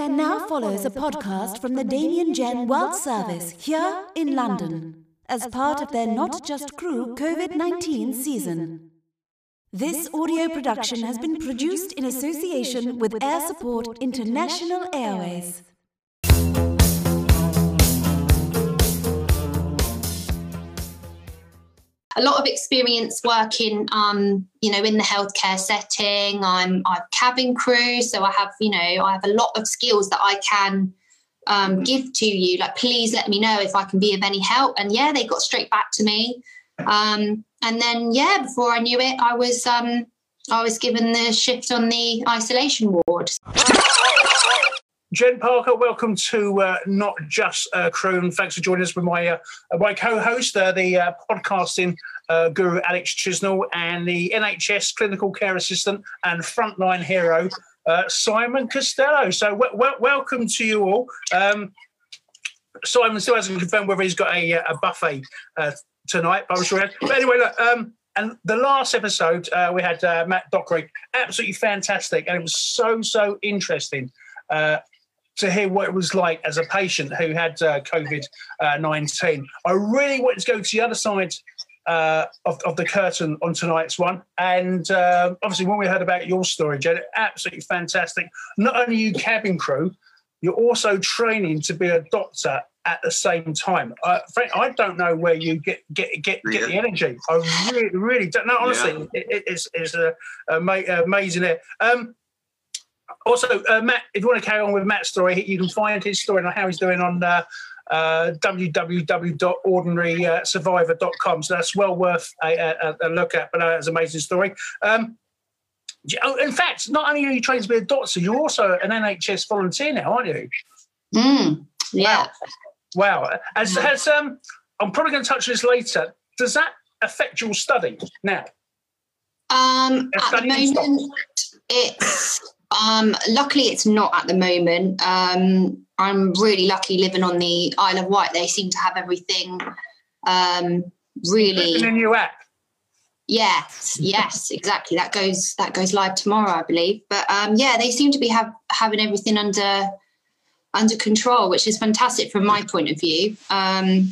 There now follows a podcast from the Damien Jen World Service here in London as part of their Not Just Crew COVID 19 season. This audio production has been produced in association with Air Support International Airways. A lot of experience working um, you know in the healthcare setting. I'm i'm cabin crew so i have you know i have a lot of skills that i can um, give to you. Like please let me know if i can be of any help. And yeah they got straight back to me. Um, and then yeah before i knew it i was um, i was given the shift on the isolation ward Jen Parker, welcome to uh, Not Just uh, Crew, and thanks for joining us with my uh, my co-host, uh, the uh, podcasting uh, guru Alex Chisnell, and the NHS clinical care assistant and frontline hero Simon Costello. So, w- w- welcome to you all. Um, Simon still hasn't confirmed whether he's got a, a buffet tonight, but I'm sure. But anyway, look. Um, and the last episode we had Matt Dockery, absolutely fantastic, and it was so so interesting. Uh, to hear what it was like as a patient who had uh, COVID uh, 19. I really wanted to go to the other side uh, of, of, the curtain on tonight's one. And uh, obviously, when we heard about your story, Jen, absolutely fantastic. Not only you cabin crew, you're also training to be a doctor at the same time. Uh, I don't know where you get get get, get the energy. I really, really don't know. Honestly, yeah. it, it's it's a, a, amazing. Um, also, uh, Matt, if you want to carry on with Matt's story, you can find his story on how he's doing on uh, uh, www.ordinarysurvivor.com. So that's well worth a, a, a look at. But uh, it's an amazing story. Um, oh, in fact, not only are you trained to be a doctor, you're also an NHS volunteer now, aren't you? Mm, yeah. Wow. wow. As, mm. has, um, I'm probably going to touch on this later. Does that affect your study now? Um, at the moment, it's um, luckily, it's not at the moment. Um, I'm really lucky living on the Isle of Wight. They seem to have everything um, really. In a new app. Yes, yes, exactly. That goes that goes live tomorrow, I believe. But um, yeah, they seem to be have having everything under under control, which is fantastic from my point of view. Um,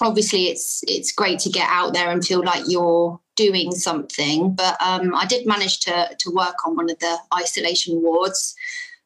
obviously, it's it's great to get out there and feel like you're doing something. But um, I did manage to to work on one of the isolation wards.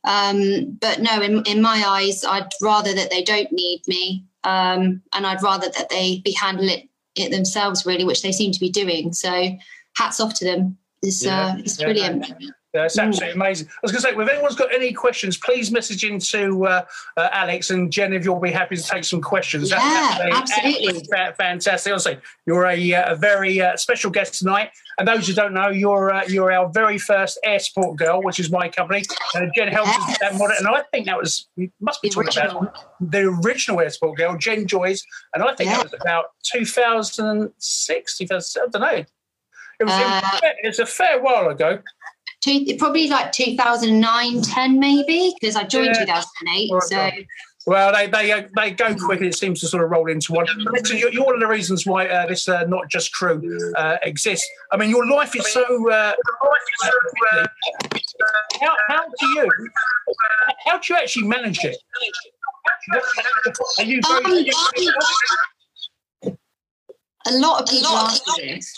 Um, but no, in, in my eyes, I'd rather that they don't need me, um, and I'd rather that they be handle it, it, themselves, really, which they seem to be doing. So, hats off to them. It's, yeah, uh, it's yeah, brilliant. That's absolutely amazing. I was going to say, if anyone's got any questions, please message into uh, uh, Alex and Jen if you'll be happy to take some questions. Yeah, absolutely. fantastic. I'll say you're a, uh, a very uh, special guest tonight. And those who don't know, you're uh, you're our very first Air Support Girl, which is my company. And Jen helped yes. us that model. And I think that was, must be talking about the original Air Support Girl, Jen Joyce. And I think yeah. that was about 2006, 2007, I don't know. It was, uh, it, was a fair, it was a fair while ago two, probably like 2009, 10 maybe, because I joined yeah. 2008. So. Well, they they uh, they go quick, and it seems to sort of roll into one. Listen, you're, you're one of the reasons why uh, this uh, not just crew uh, exists. I mean, your life is so. Uh, how, how do you how do you actually manage it? Are you very, um, a lot of people ask this.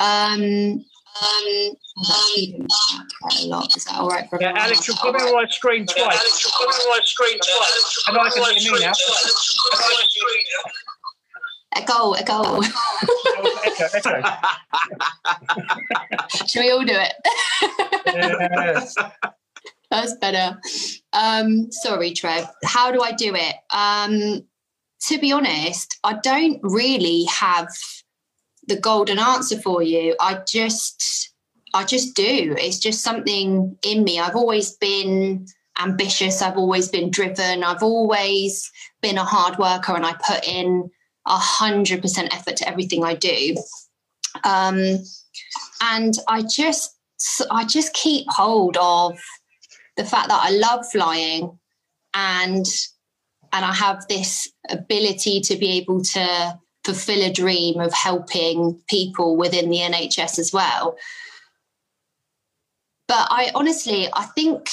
Um, um, a lot. Is that all right for Yeah, Alex, you're coming on my screen twice. Yeah, Alex, you're coming on my screen twice. And I can hear me now. Echo, echo. echo, echo. Should we all do it? yes. That's better. Um, sorry, Trev. How do I do it? Um, to be honest, I don't really have the golden answer for you. I just I just do. It's just something in me. I've always been ambitious. I've always been driven. I've always been a hard worker and I put in a hundred percent effort to everything I do. Um, and I just I just keep hold of the fact that I love flying and and I have this ability to be able to fulfill a dream of helping people within the NHS as well. But I honestly, I think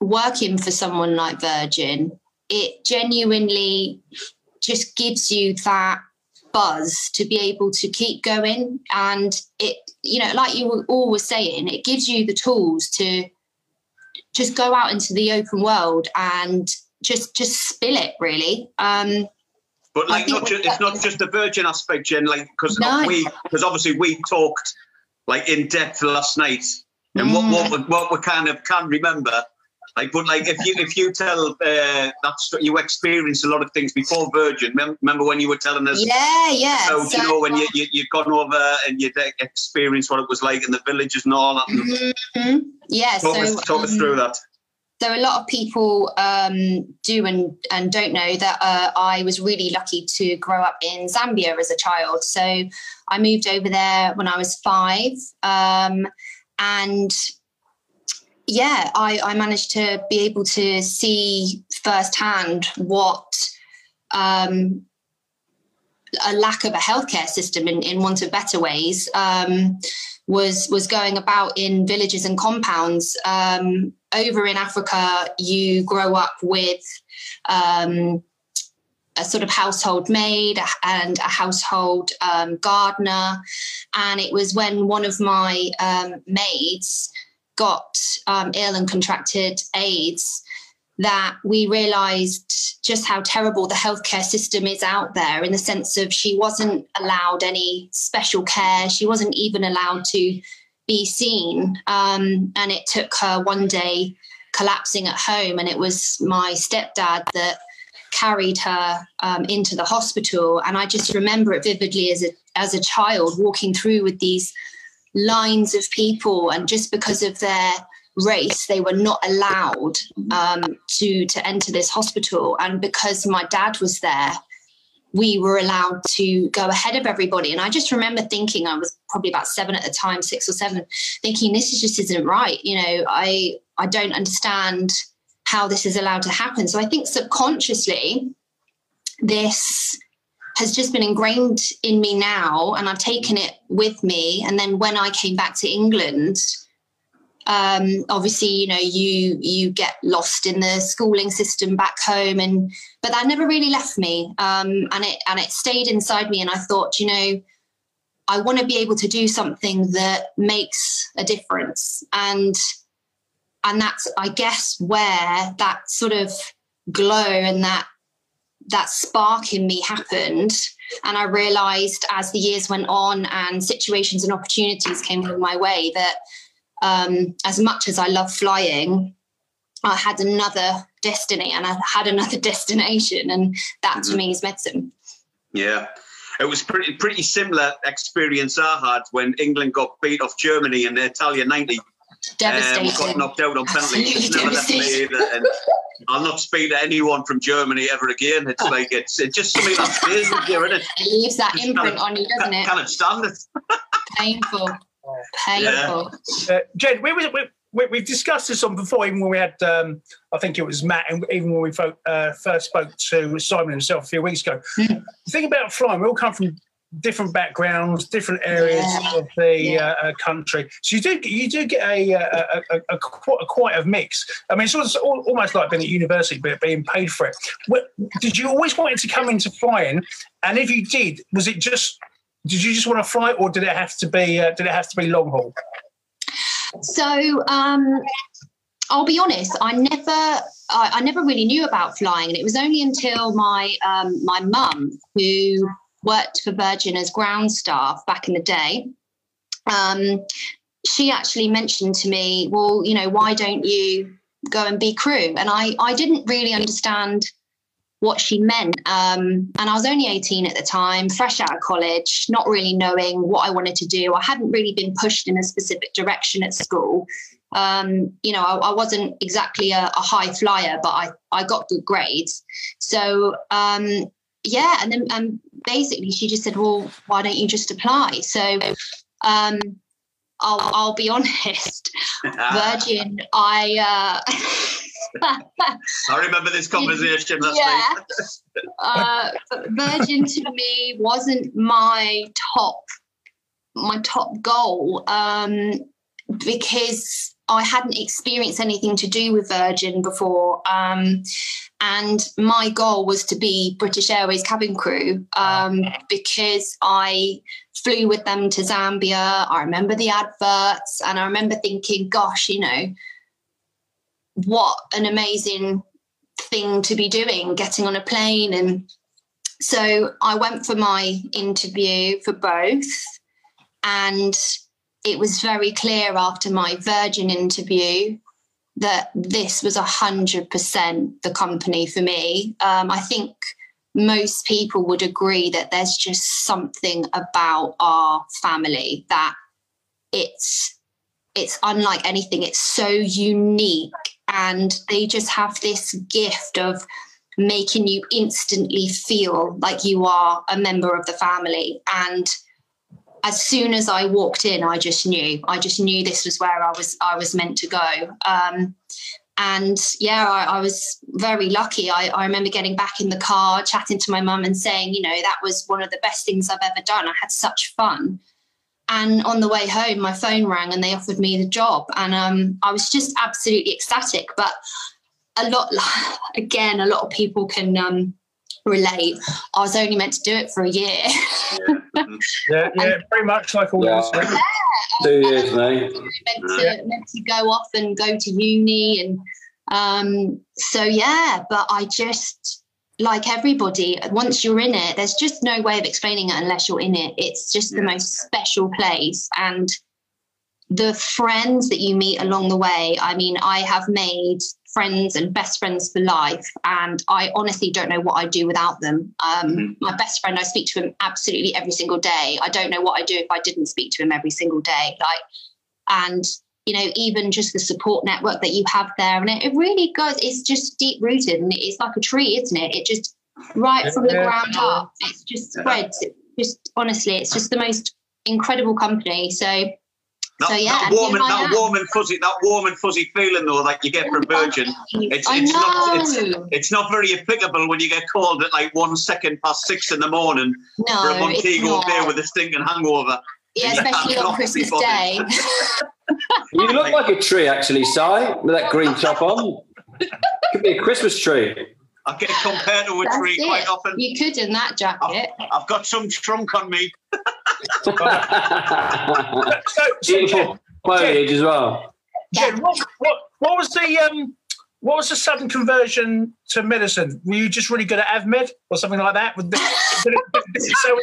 working for someone like Virgin, it genuinely just gives you that buzz to be able to keep going. And it, you know, like you were all were saying, it gives you the tools to just go out into the open world and just just spill it really. Um, but like, not just, it's not just the Virgin aspect, Jen. Like, because no. we, because obviously we talked like in depth last night, and mm. what what what we kind of can remember like, but like if you if you tell uh, that's you experienced a lot of things before Virgin. Remember when you were telling us? Yeah, yeah. So, so you know when you, you you'd gone over and you'd experienced what it was like in the villages and all that. Mm-hmm. Yeah. Talk, so, us, talk um, us through that. So a lot of people um, do and, and don't know that uh, I was really lucky to grow up in Zambia as a child. So I moved over there when I was five, um, and yeah, I, I managed to be able to see firsthand what um, a lack of a healthcare system, in, in want of better ways, um, was was going about in villages and compounds. Um, over in Africa, you grow up with um, a sort of household maid and a household um, gardener, and it was when one of my um, maids got um, ill and contracted AIDS that we realized just how terrible the healthcare system is out there in the sense of she wasn't allowed any special care. She wasn't even allowed to be seen. Um, and it took her one day collapsing at home. And it was my stepdad that carried her um, into the hospital. And I just remember it vividly as a, as a child walking through with these lines of people, and just because of their race, they were not allowed um, to to enter this hospital. And because my dad was there, we were allowed to go ahead of everybody. And I just remember thinking, I was probably about seven at the time, six or seven, thinking this is just isn't right. You know, I I don't understand how this is allowed to happen. So I think subconsciously, this has just been ingrained in me now and I've taken it with me. And then when I came back to England, um, obviously, you know, you you get lost in the schooling system back home and but that never really left me. Um, and it and it stayed inside me and I thought, you know, I want to be able to do something that makes a difference. And and that's I guess where that sort of glow and that that spark in me happened. And I realized as the years went on and situations and opportunities came my way that um, as much as I love flying, I had another destiny and I had another destination. And that mm-hmm. to me is medicine. Yeah. It was pretty pretty similar experience I had when England got beat off Germany in the Italia 90 Devastating. Um, got knocked out on penalties. never left me either. And I'll not speak to anyone from Germany ever again. It's like it's, it's just something that stays with you, isn't it? It leaves that just imprint on you, doesn't it? Can't stand it. Painful. Painful. Yeah. Uh, Jen, we, we, we, we've discussed this on before, even when we had, um, I think it was Matt, and even when we folk, uh, first spoke to Simon himself a few weeks ago. Mm. The thing about flying, we all come from different backgrounds, different areas yeah. of the yeah. uh, country. So you do you do get a, a, a, a, quite a mix. I mean, it's almost like being at university, but being paid for it. Did you always want it to come into flying? And if you did, was it just did you just want to fly, or did it have to be uh, did it have to be long haul? So. Um, I'll be honest. I never, I, I, never really knew about flying, and it was only until my um, my mum, who worked for Virgin as ground staff back in the day. Um, she actually mentioned to me, well, you know, why don't you go and be crew? And I, I didn't really understand what she meant. Um, and I was only 18 at the time, fresh out of college, not really knowing what I wanted to do. I hadn't really been pushed in a specific direction at school. Um, you know, I, I, wasn't exactly a, a, high flyer, but I, I got good grades. So, um, yeah, and then um, basically she just said, "Well, why don't you just apply?" So, um, I'll I'll be honest, Virgin, I. Uh, I remember this conversation last yeah. week. uh, Virgin to me wasn't my top my top goal um, because I hadn't experienced anything to do with Virgin before. Um, and my goal was to be British Airways cabin crew um, because I flew with them to Zambia. I remember the adverts and I remember thinking, gosh, you know, what an amazing thing to be doing, getting on a plane. And so I went for my interview for both. And it was very clear after my Virgin interview that this was hundred percent the company for me. Um, I think most people would agree that there's just something about our family that it's it's unlike anything. It's so unique, and they just have this gift of making you instantly feel like you are a member of the family and as soon as I walked in, I just knew. I just knew this was where I was. I was meant to go. Um, and yeah, I, I, was very lucky. I, I, remember getting back in the car, chatting to my mum, and saying, you know, that was one of the best things I've ever done. I had such fun. And on the way home, my phone rang, and they offered me the job, and um, I was just absolutely ecstatic. But a lot, again, a lot of people can um, relate. I was only meant to do it for a year. yeah, yeah, pretty much like all yeah. yeah. Two years, mate. Meant to, meant to go off and go to uni, and um, so yeah. But I just like everybody. Once you're in it, there's just no way of explaining it unless you're in it. It's just the most special place, and the friends that you meet along the way. I mean, I have made friends and best friends for life. And I honestly don't know what I'd do without them. Um, mm-hmm. My best friend, I speak to him absolutely every single day. I don't know what I'd do if I didn't speak to him every single day. Like, and you know, even just the support network that you have there, and it, it really goes. It's just deep rooted, and it's like a tree, isn't it? It just right from the ground up. It's just spreads. It just honestly, it's just the most incredible company. So that, so, yeah, that warm and that warm and fuzzy, that warm and fuzzy feeling though that you get from Virgin, it's it's not it's, it's not very applicable when you get called at like one second past six in the morning no, for a Montego Bay with a stinking hangover. Yeah, especially on Christmas Day. you look like a tree, actually, Si, with that green top on. Could be a Christmas tree. I get compared to a That's tree it. quite often. You could in that jacket. I've, I've got some trunk on me. so, Beautiful foliage as well. Jen, what, what, what was the um, what was the sudden conversion to medicine? Were you just really good at AvMed or something like that? Was it, did it, did it sow?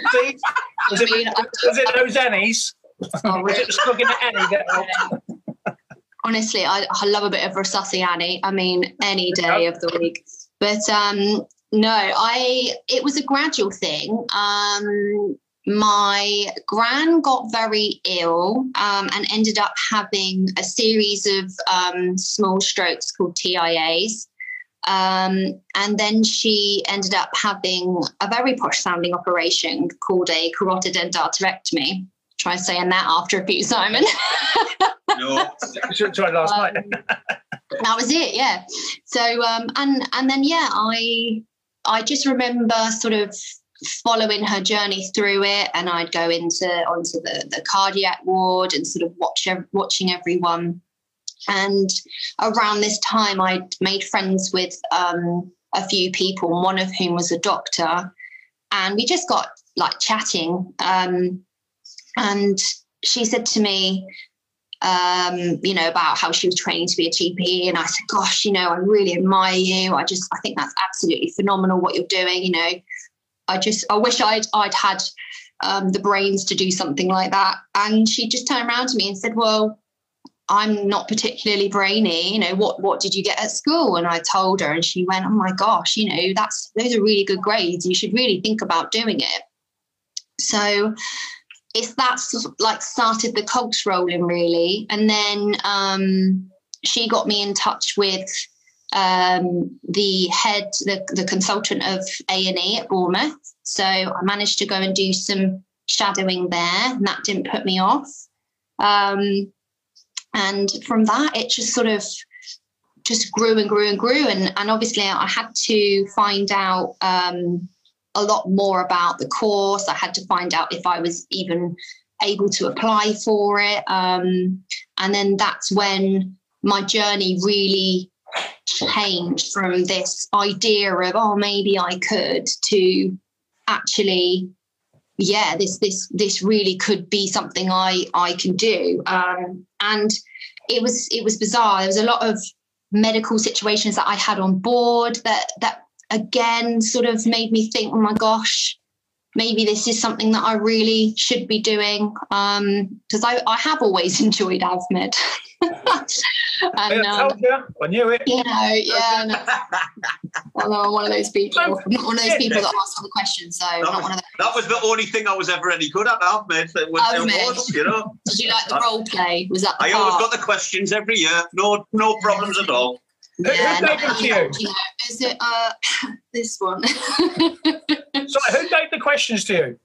Was it, was it those Annies? Oh, was it the slugging at Annie that Honestly, I, I love a bit of Resusci Annie. I mean, any day of the week. But um, no, I it was a gradual thing. Um, my gran got very ill um, and ended up having a series of um, small strokes called TIAs. Um, and then she ended up having a very posh sounding operation called a carotid endarterectomy. Try saying that after a few, Simon. no, I tried last night. Um, that was it, yeah. So um, and and then yeah, I I just remember sort of following her journey through it and I'd go into onto the, the cardiac ward and sort of watch watching everyone and around this time I'd made friends with um, a few people one of whom was a doctor and we just got like chatting um, and she said to me um, you know, about how she was training to be a GP. And I said, gosh, you know, I really admire you. I just, I think that's absolutely phenomenal what you're doing. You know, I just, I wish I'd, I'd had um, the brains to do something like that. And she just turned around to me and said, well, I'm not particularly brainy. You know, what, what did you get at school? And I told her and she went, oh my gosh, you know, that's, those are really good grades. You should really think about doing it. So it's that's like started the cogs rolling really. And then um, she got me in touch with um, the head the, the consultant of a&e at bournemouth. So i managed to go and do some shadowing there and that didn't put me off. Um, and from that it just sort of just grew and grew and grew. And, and obviously i had to find out um, a lot more about the course. I had to find out if I was even able to apply for it. Um, and then that's when my journey really changed from this idea of oh maybe I could to actually yeah this this this really could be something I I can do um, and it was it was bizarre there was a lot of medical situations that I had on board that that again sort of made me think oh my gosh maybe this is something that I really should be doing because um, I, I have always enjoyed AvMed. and, um, I knew it. You know, yeah. No. I'm one of those people. I'm not one of those people that ask all the questions. So that, not one of those. that was the only thing I was ever any good at. AvMed. It was, AvMed. It was, you know. Did you like the role play? Was that? I part? always got the questions every year. No, no problems at all. Yeah, who, who gave them to you? Is it uh, this one? so who gave the questions to you?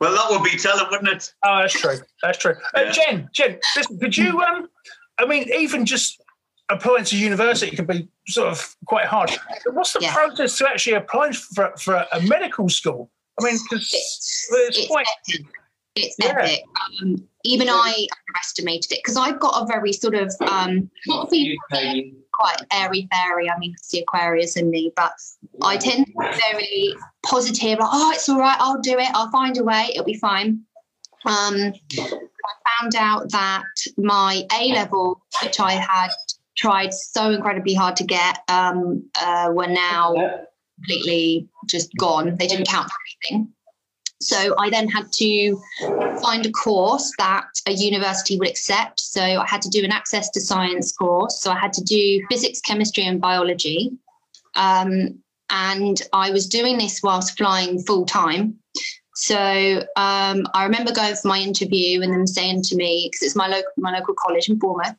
Well, that would be telling, wouldn't it? Oh, that's true. That's true. Uh, yeah. Uh, Jen, Jen, listen, could you? Um, I mean, even just applying to university can be sort of quite hard. What's the yeah. process to actually apply for for a medical school? I mean, because it's, it's, it's, quite. Epic. It's yeah. epic. Um, even I underestimated it because I've got a very sort of um, not quite airy fairy. I mean, it's the Aquarius in me, but I tend to be very positive. Like, oh, it's all right. I'll do it. I'll find a way. It'll be fine. Um, I found out that my A level, which I had tried so incredibly hard to get, um, uh, were now completely just gone. They didn't count for anything. So I then had to find a course that a university would accept. So I had to do an access to science course. So I had to do physics, chemistry, and biology. Um, and I was doing this whilst flying full time. So um, I remember going for my interview and them saying to me, because it's my local my local college in Bournemouth,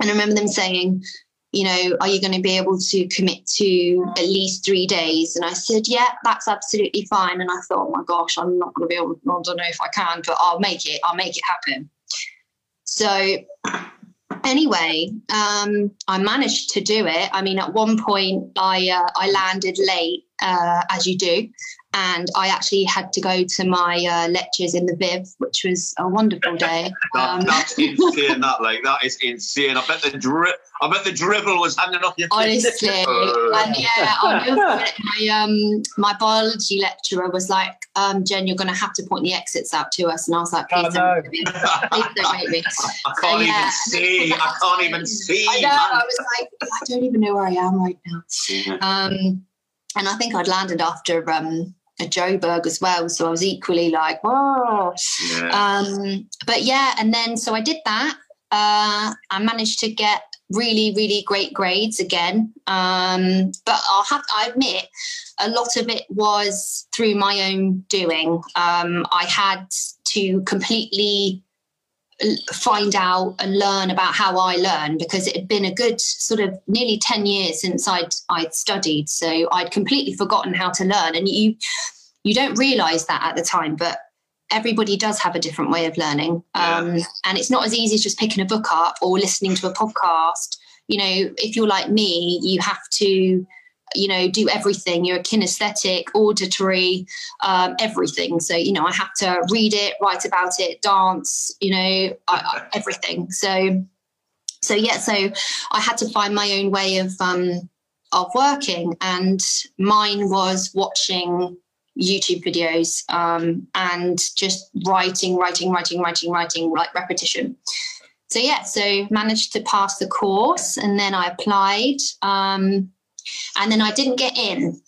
and I remember them saying, you know, are you going to be able to commit to at least three days? And I said, yeah, that's absolutely fine. And I thought, oh my gosh, I'm not going to be able, I don't know if I can, but I'll make it, I'll make it happen. So anyway, um, I managed to do it. I mean, at one point I, uh, I landed late, uh, as you do and I actually had to go to my uh, lectures in the Viv, which was a wonderful day. that, um, that's insane. That like that is insane. I bet the drip. I bet the dribble was hanging off your face. Honestly, and yeah, I my um my biology lecturer was like, um, "Jen, you're going to have to point the exits out to us," and I was like, "Please, oh, don't, no. please, don't make me." I can't so, yeah, even see. I can't even see. I know. Man. I was like, I don't even know where I am right now. Um, and I think I'd landed after um a Joburg as well. So I was equally like, oh. Yeah. Um, but yeah, and then so I did that. Uh, I managed to get really, really great grades again. Um, but I'll have I admit a lot of it was through my own doing. Um, I had to completely find out and learn about how I learn because it had been a good sort of nearly 10 years since I'd I'd studied. So I'd completely forgotten how to learn and you you don't realize that at the time but everybody does have a different way of learning. Um, yeah. and it's not as easy as just picking a book up or listening to a podcast. You know if you're like me you have to you know do everything. You're kinesthetic auditory um, everything. So you know i have to read it write about it dance you know I, everything. So so yeah so i had to find my own way of um of working. And mine was watching YouTube videos um, and just writing, writing, writing, writing, writing, like repetition. So yeah, so managed to pass the course, and then I applied, um, and then I didn't get in.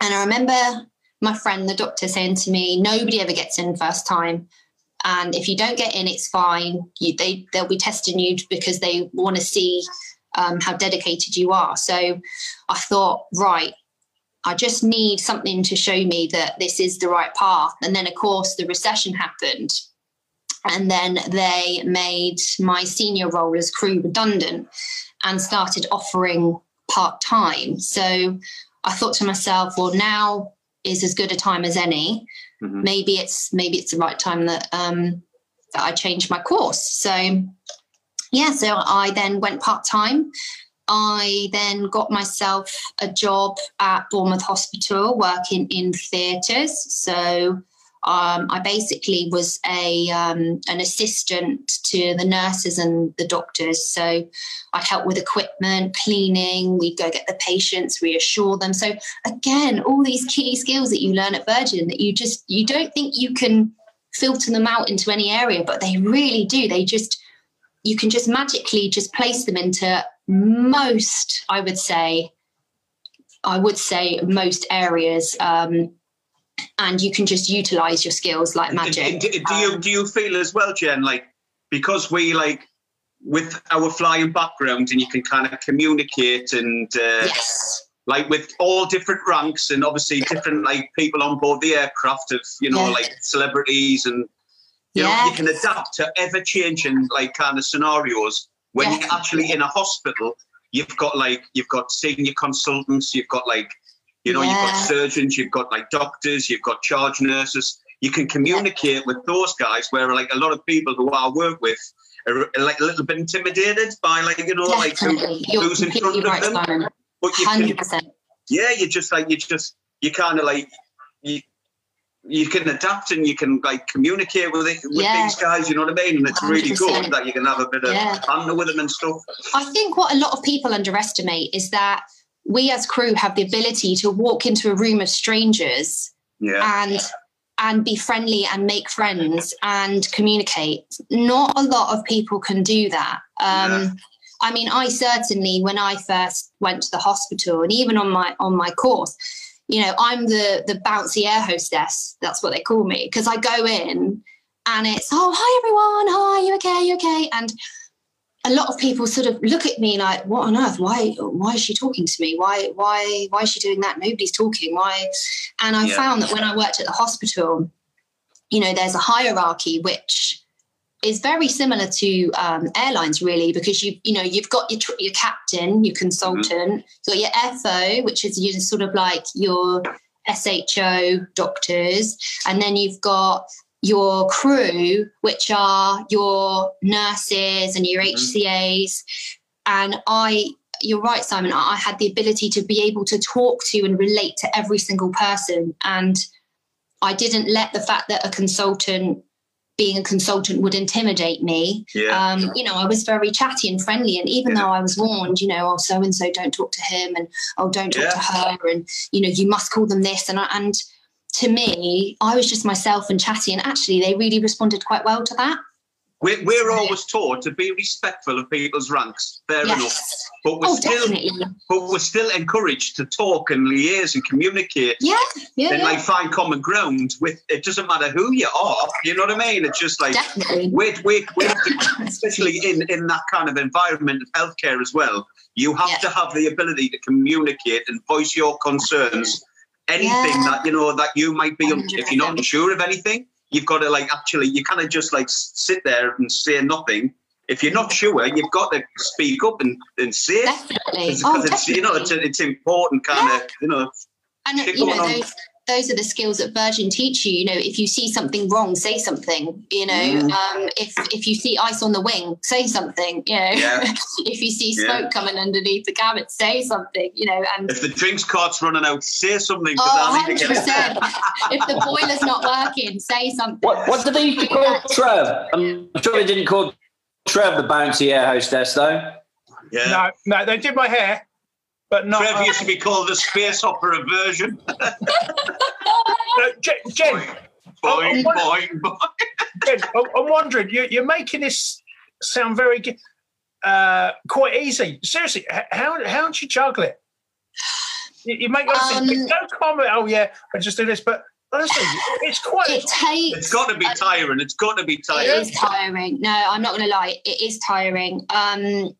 And I remember my friend, the doctor, saying to me, "Nobody ever gets in first time." And if you don't get in, it's fine. You, they they'll be testing you because they want to see um, how dedicated you are. So I thought, right, I just need something to show me that this is the right path. And then, of course, the recession happened. And then they made my senior role as crew redundant and started offering part time. So I thought to myself, well, now is as good a time as any. Mm-hmm. Maybe it's maybe it's the right time that um, that I changed my course. So yeah, so I then went part time I then got myself a job at Bournemouth Hospital working in theatres. So um, I basically was a um, an assistant to the nurses and the doctors. So I'd help with equipment, cleaning. We'd go get the patients, reassure them. So again, all these key skills that you learn at Virgin that you just you don't think you can filter them out into any area, but they really do. They just you can just magically just place them into most, I would say, I would say most areas. Um, and you can just utilize your skills like magic. Do, do, do you do you feel as well, Jen? Like because we like with our flying background, and you can kind of communicate and uh, yes. like with all different ranks and obviously different like people on board the aircraft of you know like celebrities and you yes. know you can adapt to ever changing like kind of scenarios when yes. you're actually in a hospital. You've got like you've got senior consultants, you've got like you know, yeah. you've got surgeons, you've got like doctors, you've got charge nurses. You can communicate yeah. with those guys where like a lot of people who I work with are like a little bit intimidated by like, you know, Definitely. like who, who's in front right, of them. Simon. But you 100%. Can, yeah, you just like, you just, you kind of like, you, you can adapt and you can like communicate with it with yeah. these guys, you know what I mean? And it's 100%. really good that you can have a bit of yeah. banter with them and stuff. I think what a lot of people underestimate is that we as crew have the ability to walk into a room of strangers yeah. and and be friendly and make friends and communicate. Not a lot of people can do that. Um, yeah. I mean, I certainly, when I first went to the hospital, and even on my on my course, you know, I'm the the bouncy air hostess. That's what they call me because I go in and it's oh hi everyone, hi, you okay, you okay, and a lot of people sort of look at me like, what on earth? Why why is she talking to me? Why why why is she doing that? Nobody's talking. Why? And I yeah. found that when I worked at the hospital, you know, there's a hierarchy which is very similar to um, airlines, really, because you you know you've got your your captain, your consultant, mm-hmm. you've got your FO, which is your sort of like your SHO doctors, and then you've got your crew, which are your nurses and your mm-hmm. HCAs. And I, you're right, Simon, I had the ability to be able to talk to and relate to every single person. And I didn't let the fact that a consultant being a consultant would intimidate me. Yeah. Um, you know, I was very chatty and friendly. And even yeah. though I was warned, you know, oh, so and so don't talk to him and oh, don't talk yeah. to her. And, you know, you must call them this. And I, and to me, I was just myself and chatty, and actually, they really responded quite well to that. We're, we're always taught to be respectful of people's ranks, fair yes. enough. But we're oh, still, definitely. but we're still encouraged to talk and liaise and communicate. Yeah, yeah. And yeah. like find common ground with. It doesn't matter who you are. You know what I mean? It's just like we we especially in in that kind of environment of healthcare as well. You have yeah. to have the ability to communicate and voice your concerns anything yeah. that you know that you might be if you're not sure of anything you've got to like actually you kind of just like sit there and say nothing. If you're not sure you've got to speak up and, and say definitely. Because oh, it's you know it's, it's important kind yeah. of you know and you know those those are the skills that Virgin teach you. You know, if you see something wrong, say something. You know, mm. um, if if you see ice on the wing, say something. You know, yeah. if you see smoke yeah. coming underneath the cabin, say something. You know, and if the drinks cart's running out, say something. Oh, 100 percent. If the boiler's not working, say something. What what did they used to call Trev? I'm sure they didn't call Trev the bouncy air hostess though. Yeah. No, no, they did my hair but not. Trev used to be called the space opera version. no, Jen, Jen boing, boing, boing, Jen, I'm wondering, you, you're making this sound very uh, quite easy. Seriously, how how do you juggle it? You, you make um, no comment. Oh yeah, I just do this, but honestly, it's quite. It takes. It's got to be tiring. It's got to be tiring. It is tiring. No, I'm not going to lie. It is tiring. Um,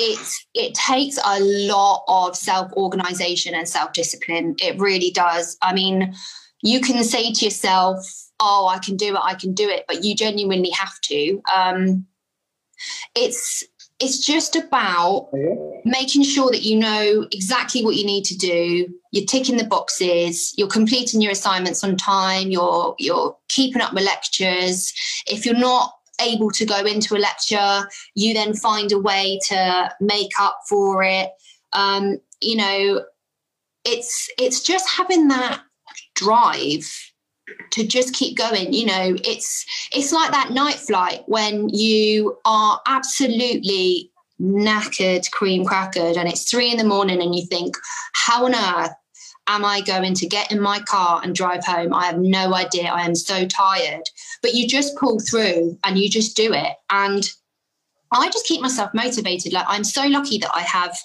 it's it takes a lot of self organization and self discipline. It really does. I mean, you can say to yourself, "Oh, I can do it. I can do it," but you genuinely have to. Um, it's it's just about making sure that you know exactly what you need to do you're ticking the boxes you're completing your assignments on time you're you're keeping up with lectures if you're not able to go into a lecture, you then find a way to make up for it. Um, you know, it's it's just having that drive to just keep going you know it's it's like that night flight when you are absolutely knackered cream crackered and it's three in the morning and you think how on earth am i going to get in my car and drive home? I have no idea. I am so tired but you just pull through and you just do it and i just keep myself motivated like i'm so lucky that i have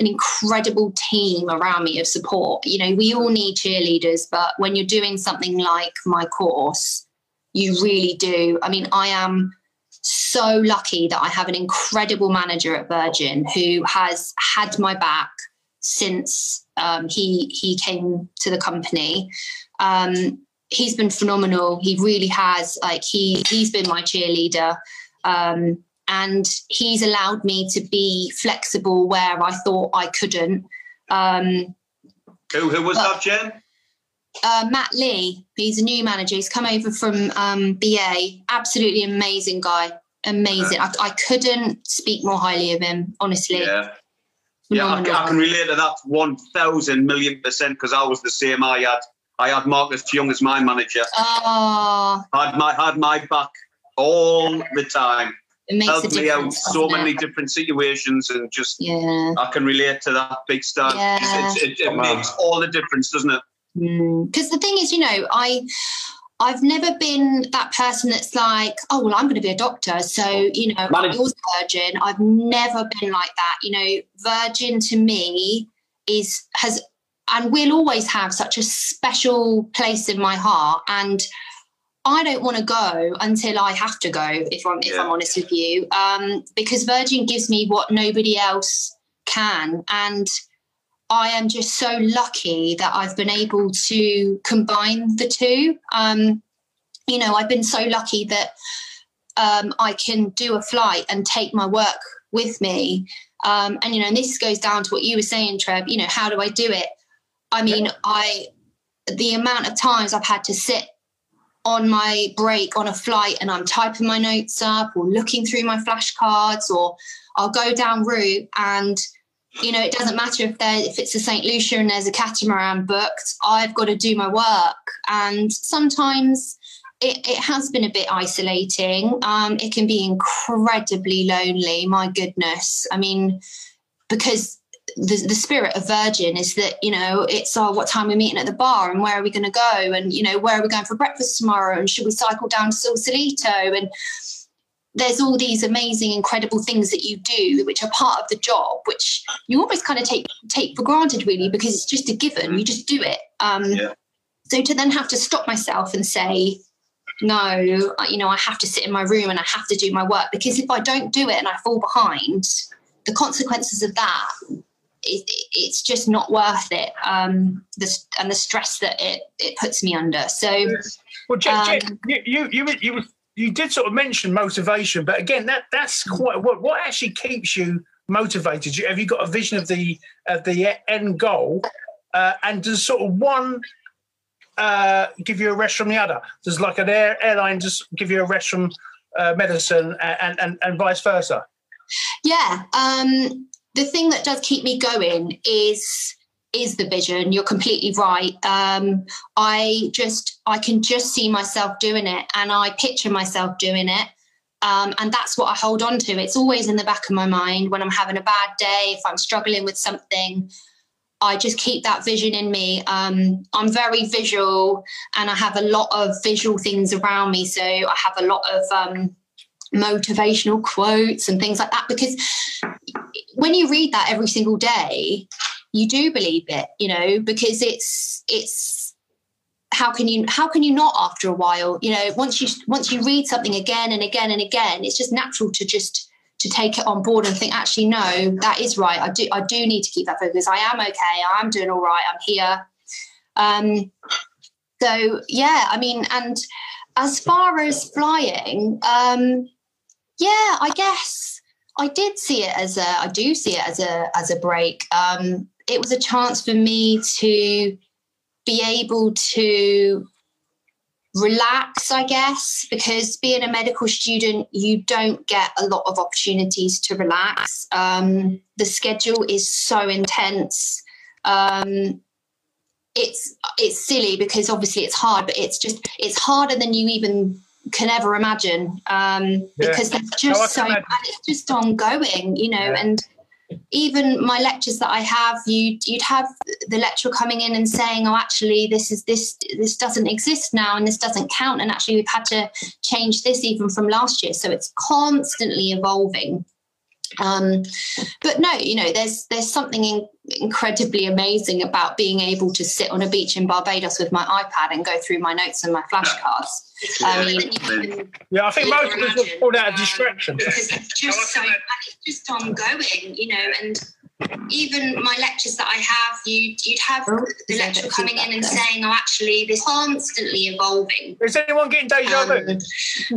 an incredible team around me of support. You know, we all need cheerleaders, but when you're doing something like my course, you really do. I mean, I am so lucky that I have an incredible manager at Virgin who has had my back since um, he he came to the company. Um, he's been phenomenal. He really has. Like he he's been my cheerleader. Um, and he's allowed me to be flexible where I thought I couldn't. Um, who, who was but, that, Jen? Uh, Matt Lee. He's a new manager. He's come over from um, BA. Absolutely amazing guy. Amazing. Yeah. I, I, couldn't speak more highly of him, honestly. Yeah. Yeah, I, I, can relate to that one thousand million percent because I was the same. I had I had Marcus Young as my manager. Oh. Had my had my back all the time it makes helped me out so many different situations and just yeah I can relate to that big start. Yeah. It, it, it makes all the difference, doesn't it? Because mm. the thing is, you know, I I've never been that person that's like, oh well, I'm going to be a doctor, so you know, Manage- yours virgin. I've never been like that. You know, virgin to me is has and we'll always have such a special place in my heart and I don't want to go until I have to go. If I'm if I'm honest with you, um, because Virgin gives me what nobody else can, and I am just so lucky that I've been able to combine the two. Um, you know, I've been so lucky that um, I can do a flight and take my work with me. Um, and you know, and this goes down to what you were saying, Trev. You know, how do I do it? I mean, I the amount of times I've had to sit on my break on a flight and I'm typing my notes up or looking through my flashcards or I'll go down route and you know it doesn't matter if there if it's a St Lucia and there's a catamaran booked I've got to do my work. And sometimes it, it has been a bit isolating. Um, it can be incredibly lonely my goodness. I mean because the, the spirit of Virgin is that, you know, it's oh, what time we're meeting at the bar and where are we going to go? And, you know, where are we going for breakfast tomorrow? And should we cycle down to Sausalito? And there's all these amazing, incredible things that you do, which are part of the job, which you almost kind of take take for granted, really, because it's just a given. You just do it. Um, yeah. So to then have to stop myself and say, no, you know, I have to sit in my room and I have to do my work because if I don't do it and I fall behind, the consequences of that it, it's just not worth it. Um, the, and the stress that it, it puts me under. So, well, Jen, um, Jen, you, you, you, you, did sort of mention motivation, but again, that that's quite what what actually keeps you motivated. Have you got a vision of the of the end goal, uh, and does sort of one uh, give you a rest from the other? Does like an air, airline just give you a rest from uh, medicine, and, and and vice versa? Yeah. Um, the thing that does keep me going is is the vision. You're completely right. Um, i just i can just see myself doing it and i picture myself doing it. Um, and that's what i hold on to. It's always in the back of my mind when i'm having a bad day if i'm struggling with something. I just keep that vision in me. Um, i'm very visual and i have a lot of visual things around me. So i have a lot of um, motivational quotes and things like that because when you read that every single day you do believe it you know because it's it's how can you how can you not after a while you know once you once you read something again and again and again it's just natural to just to take it on board and think actually no that is right. I do i do need to keep that focus. I am okay. I'm doing all right. I'm here. Um so yeah i mean and as far as flying um yeah, I guess I did see it as a, I do see it as a, as a break. Um, it was a chance for me to be able to relax, I guess, because being a medical student, you don't get a lot of opportunities to relax. Um, the schedule is so intense. Um, it's it's silly because obviously it's hard, but it's just it's harder than you even can ever imagine um, yeah. because there's just no, so and it's just ongoing, you know, yeah. and even my lectures that I have, you you'd have the lecturer coming in and saying, "Oh, actually, this is this this doesn't exist now, and this doesn't count, and actually, we've had to change this even from last year." So it's constantly evolving. Um, but no, you know, there's there's something in, incredibly amazing about being able to sit on a beach in Barbados with my iPad and go through my notes and my flashcards. I mean, yeah, I think most of us pulled out of distraction. Because it's just so, it's just ongoing, you know, and even my lectures that I have, you you'd have oh, the lecturer coming in and saying, "Oh, actually, this constantly evolving." Is anyone getting deja vu? Um,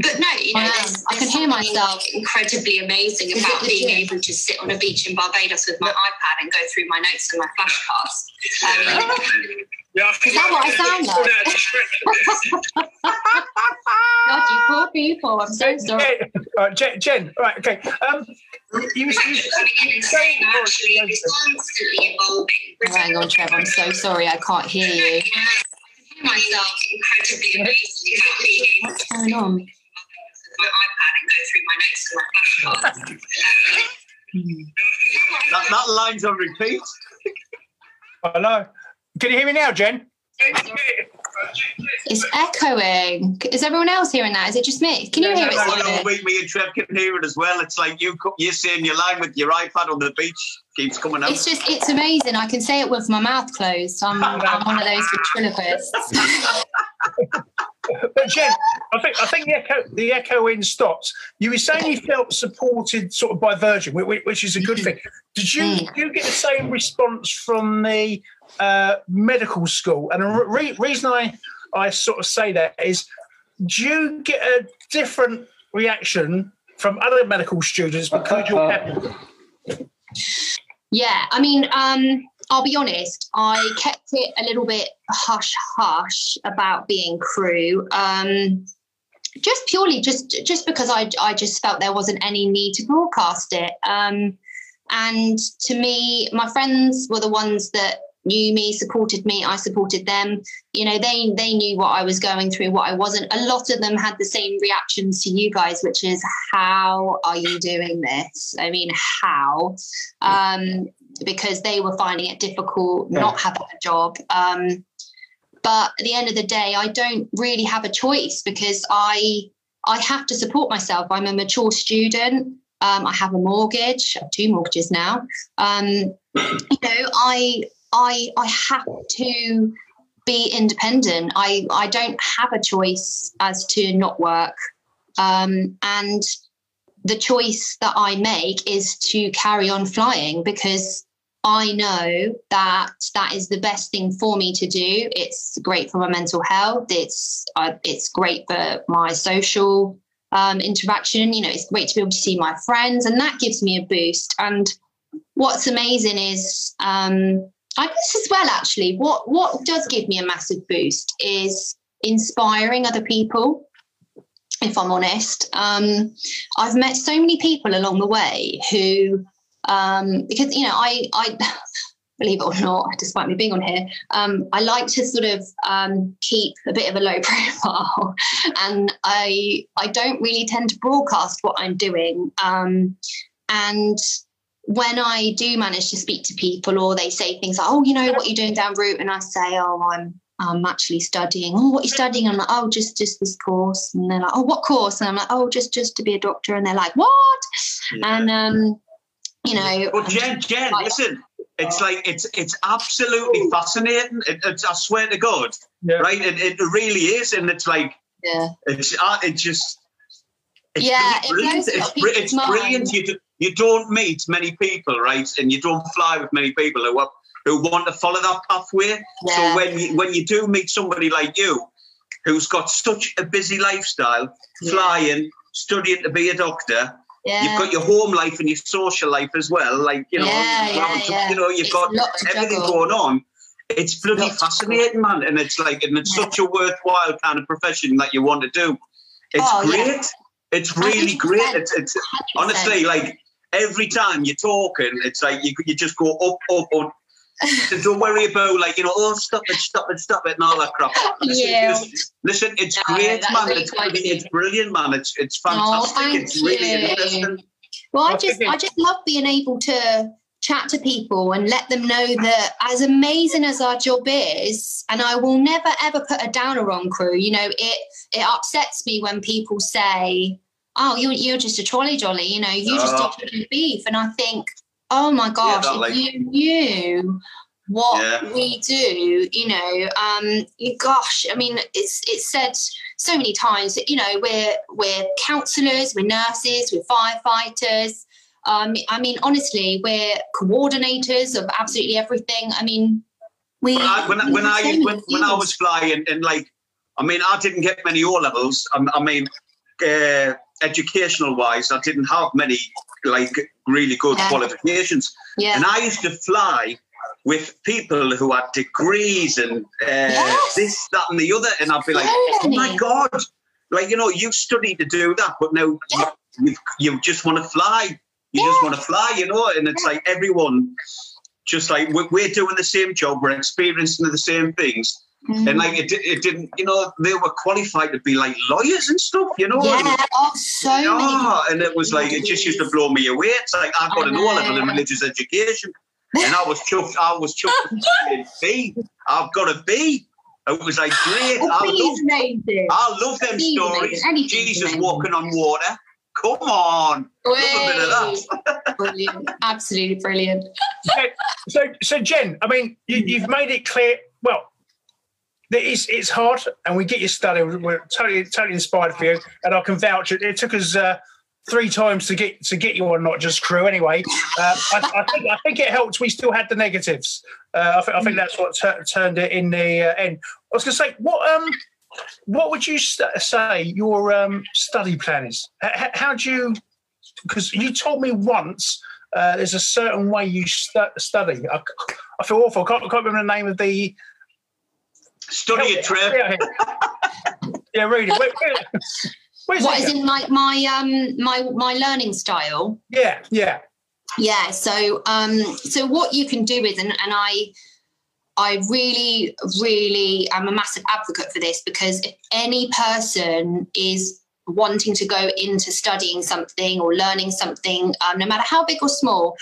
but no, you know, there's, I can hear myself. Incredibly amazing about being able to sit on a beach in Barbados with my iPad and go through my notes and my flashcards. Um, yeah, Is that what I sound like? God, you poor people. I'm so sorry. Yeah. Jen, Jen. Right, okay. Um, you, you, Hang on, Trev. I'm so sorry. I can't hear you. Myself incredibly amazing. What's going on? My iPad and go through my notes and my flashcards. that, that line's on repeat. I know. Can you hear me now, Jen? It's echoing. Is everyone else hearing that? Is it just me? Can you yeah, hear no, it? No, no, me, me and Trev can hear it as well. It's like you you're seeing your line with your iPad on the beach keeps coming out. It's just it's amazing. I can say it with my mouth closed. I'm, I'm one of those ventriloquists. but Jen, I think I think the echo the echoing stops. You were saying you felt supported sort of by Virgin, which is a good thing. Did you mm. you get the same response from the uh, medical school? And the re- reason I I sort of say that is, do you get a different reaction from other medical students because you're happy? Yeah, I mean, um, I'll be honest, I kept it a little bit hush hush about being crew. Um, just purely just just because I I just felt there wasn't any need to broadcast it. Um, and to me, my friends were the ones that knew me, supported me, I supported them. You know, they they knew what I was going through, what I wasn't. A lot of them had the same reactions to you guys, which is how are you doing this? I mean, how? Um, because they were finding it difficult not having a job. Um, but at the end of the day, I don't really have a choice because I I have to support myself. I'm a mature student. Um, I have a mortgage, two mortgages now. Um, you know, I I I have to be independent. I I don't have a choice as to not work. Um, and the choice that I make is to carry on flying because I know that that is the best thing for me to do. It's great for my mental health. It's uh, it's great for my social um, interaction. You know, it's great to be able to see my friends, and that gives me a boost. And what's amazing is, um, I guess as well, actually, what what does give me a massive boost is inspiring other people. If I'm honest, um, I've met so many people along the way who um, because you know I I believe it or not, despite me being on here, um, I like to sort of um, keep a bit of a low profile, and I I don't really tend to broadcast what I'm doing. Um, and when I do manage to speak to people, or they say things like, "Oh, you know what you're doing down route," and I say, "Oh, I'm I'm actually studying. Oh, what are you studying? I'm like, oh, just just this course. And they're like, oh, what course? And I'm like, oh, just just to be a doctor. And they're like, what? Yeah. And um, you know. But Jen, Jen, like, listen, it's like it's it's absolutely fascinating. It, it's, I swear to God, yeah. right? It, it really is, and it's like, yeah, it's uh, it just. It's yeah, brilliant. It it's, it's brilliant. You, do, you don't meet many people, right? And you don't fly with many people who are, who want to follow that pathway. Yeah. So when you, when you do meet somebody like you, who's got such a busy lifestyle, yeah. flying, studying to be a doctor, yeah. You've got your home life and your social life as well. Like, you know, yeah. you know, you've it's got everything juggle. going on. It's bloody fascinating, man. And it's like, and it's such a worthwhile kind of profession that you want to do. It's oh, great. It's really 100%. great. It's, it's honestly like every time you're talking, it's like you, you just go up, up, up. don't worry about like you know, oh stop it, stop it, stop it, and all that crap. Listen, Yeah. listen it's No, great, man. really It's, kind it's brilliant, man. It's it's Oh, fantastic. thank it's really you. interesting. Well, I I just I just love being able to chat to people and let them know that as amazing as our job is, and I will never ever put a downer on crew. You know, it it upsets me when people say, "Oh, you're you're just a trolley jolly," you know, you just Oh. do chicken beef, and I think, oh my gosh, that, if like- you knew what Yeah. we do, you know, um, gosh, I mean, it's it's said so many times that you know we're we're counsellors, we're nurses, we're firefighters. Um, I mean, honestly, we're coordinators of absolutely everything. I mean, we. When I when, I- when I when, when I was flying and like, I mean, I didn't get many O levels. I, I mean, uh, educational wise, I didn't have many like really good Yeah. qualifications. yeah, And I used to fly with people who had degrees and uh, Yes. this, that, and the other, and I'd be like, oh my god, like you know, you studied to do that, but now Yeah. you, you just want to fly. You just want to fly, you know, and it's like everyone, just like we're, we're doing the same job, we're experiencing the same things, Mm. and like it, it didn't, you know, they were qualified to be like lawyers and stuff, you know. and- yeah, oh, so many. yeah, and it was like it just used to blow me away. It's like I've got I an O level in know. religious education, and I was chuffed. I was chuffed. with B. I've got a B. It was like great. Oh, I love, amazing. I love them Please, stories. amazing. Anything's Jesus walking on water. Come on, love a bit of that. brilliant, absolutely brilliant. So, so Jen, I mean, you, you've made it clear. Well, that it's it's hard, and we get you studying. We're- totally totally inspired for you, and I can vouch. It, it took us uh, three times to get to get you on, not just crew. Anyway, uh, I, I think I think it helped. We still had the negatives. Uh, I, think, I think that's what tur turned it in the uh, end. I was going to say, what um, what would you st- say your um, study plan is? H- how do you? Because you told me once uh, there's a certain way you stu- study. I, I feel awful. I can't, I can't remember the name of the. Study it, Trev. Yeah, really. read it. Where, where, where's What it? is in like my um my my learning style? yeah, yeah. Yeah. So um so what you can do is and, and I I really, really am a massive advocate for this because if any person is wanting to go into studying something or learning something, um, no matter how big or small,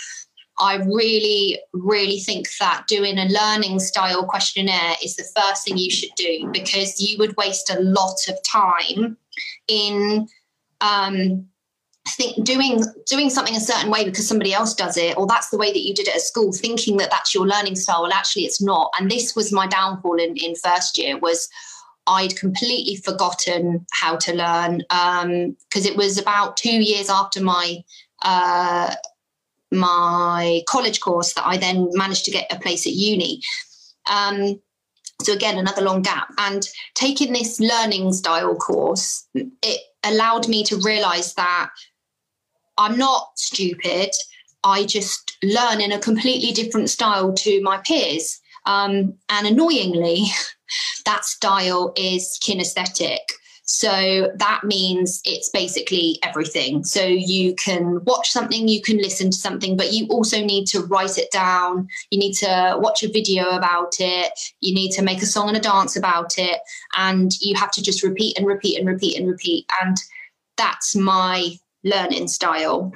I really, really think that doing a learning style questionnaire is the first thing you should do because you would waste a lot of time in um, think doing doing something a certain way because somebody else does it or that's the way that you did it at school thinking that that's your learning style. Well actually it's not. And this was my downfall in in first year was I'd completely forgotten how to learn because it was about two years after my uh, my college course that I then managed to get a place at uni. Um, so again, another long gap. And taking this learning style course, it allowed me to realize that I'm not stupid. I just learn in a completely different style to my peers. Um, and annoyingly, that style is kinesthetic. So that means it's basically everything. So you can watch something, you can listen to something, but you also need to write it down. You need to watch a video about it. You need to make a song and a dance about it. And you have to just repeat and repeat and repeat and repeat. And that's my learning style.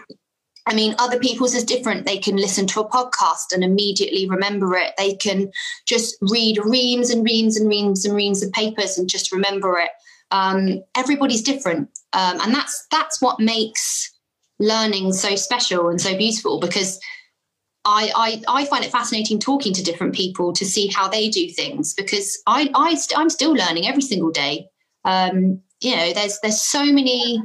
I mean, other people's is different. They can listen to a podcast and immediately remember it. They can just read reams and reams and reams and reams of papers and just remember it. Um, everybody's different, um, and that's that's what makes learning so special and so beautiful. Because I, I I find it fascinating talking to different people to see how they do things. Because I I st- I'm still learning every single day. Um, you know, there's there's so many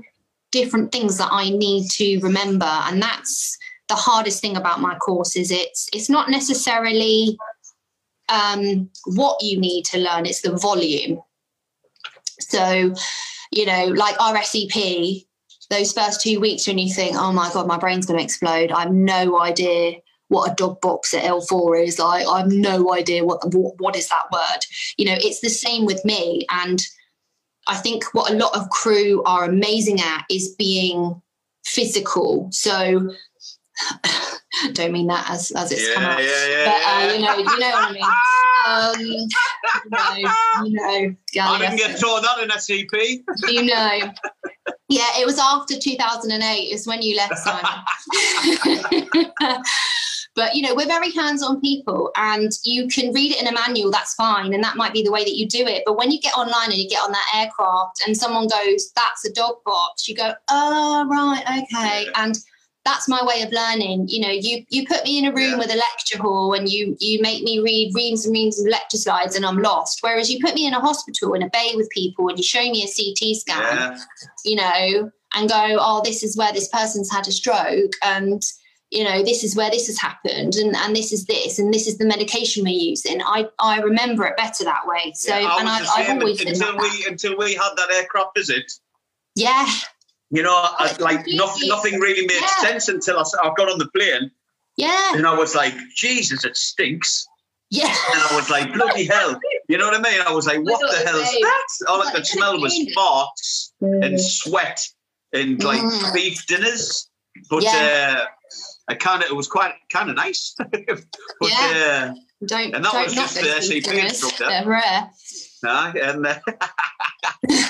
different things that I need to remember, and that's the hardest thing about my course. Is it's it's not necessarily um, what you need to learn; it's the volume. So, you know, like RSEP, those first two weeks when you think, "Oh my god, my brain's going to explode," I have no idea what a dog box at L4 is. Like, I have no idea what, what what is that word. You know, it's the same with me, and I think what a lot of crew are amazing at is being physical. So don't mean that as as it's yeah, come out. Yeah, yeah, but uh, you know, you know what I mean. Um, you know, you know I didn't get taught that in SEP. You know. Yeah, it was after 2008 is when you left Simon. but you know, we're very hands-on people and you can read it in a manual, that's fine, and that might be the way that you do it. But when you get online and you get on that aircraft and someone goes, That's a dog box, you go, Oh right, okay. And that's my way of learning. You know, you you put me in a room yeah. with a lecture hall and you you make me read reams and reams of lecture slides and I'm lost. Whereas you put me in a hospital in a bay with people and you show me a CT scan, yeah. you know, and go, oh, this is where this person's had a stroke and you know this is where this has happened and, and this is this and this is the medication we're using i i remember it better that way so yeah, and I, have always until we until we had that aircraft visit yeah you know, I, like nothing, nothing really made yeah. sense until I, I got on the plane. Yeah. And I was like, Jesus, it stinks. Yeah. And I was like, bloody hell. You know what I mean? I was like, what the hell is that? All I could smell was farts mm. and sweat and like mm. beef dinners. But yeah. uh, I kind of, it was quite kind of nice. but, yeah. Uh, don't, and that don't was just the SEP instructor. They're rare. Uh, and uh,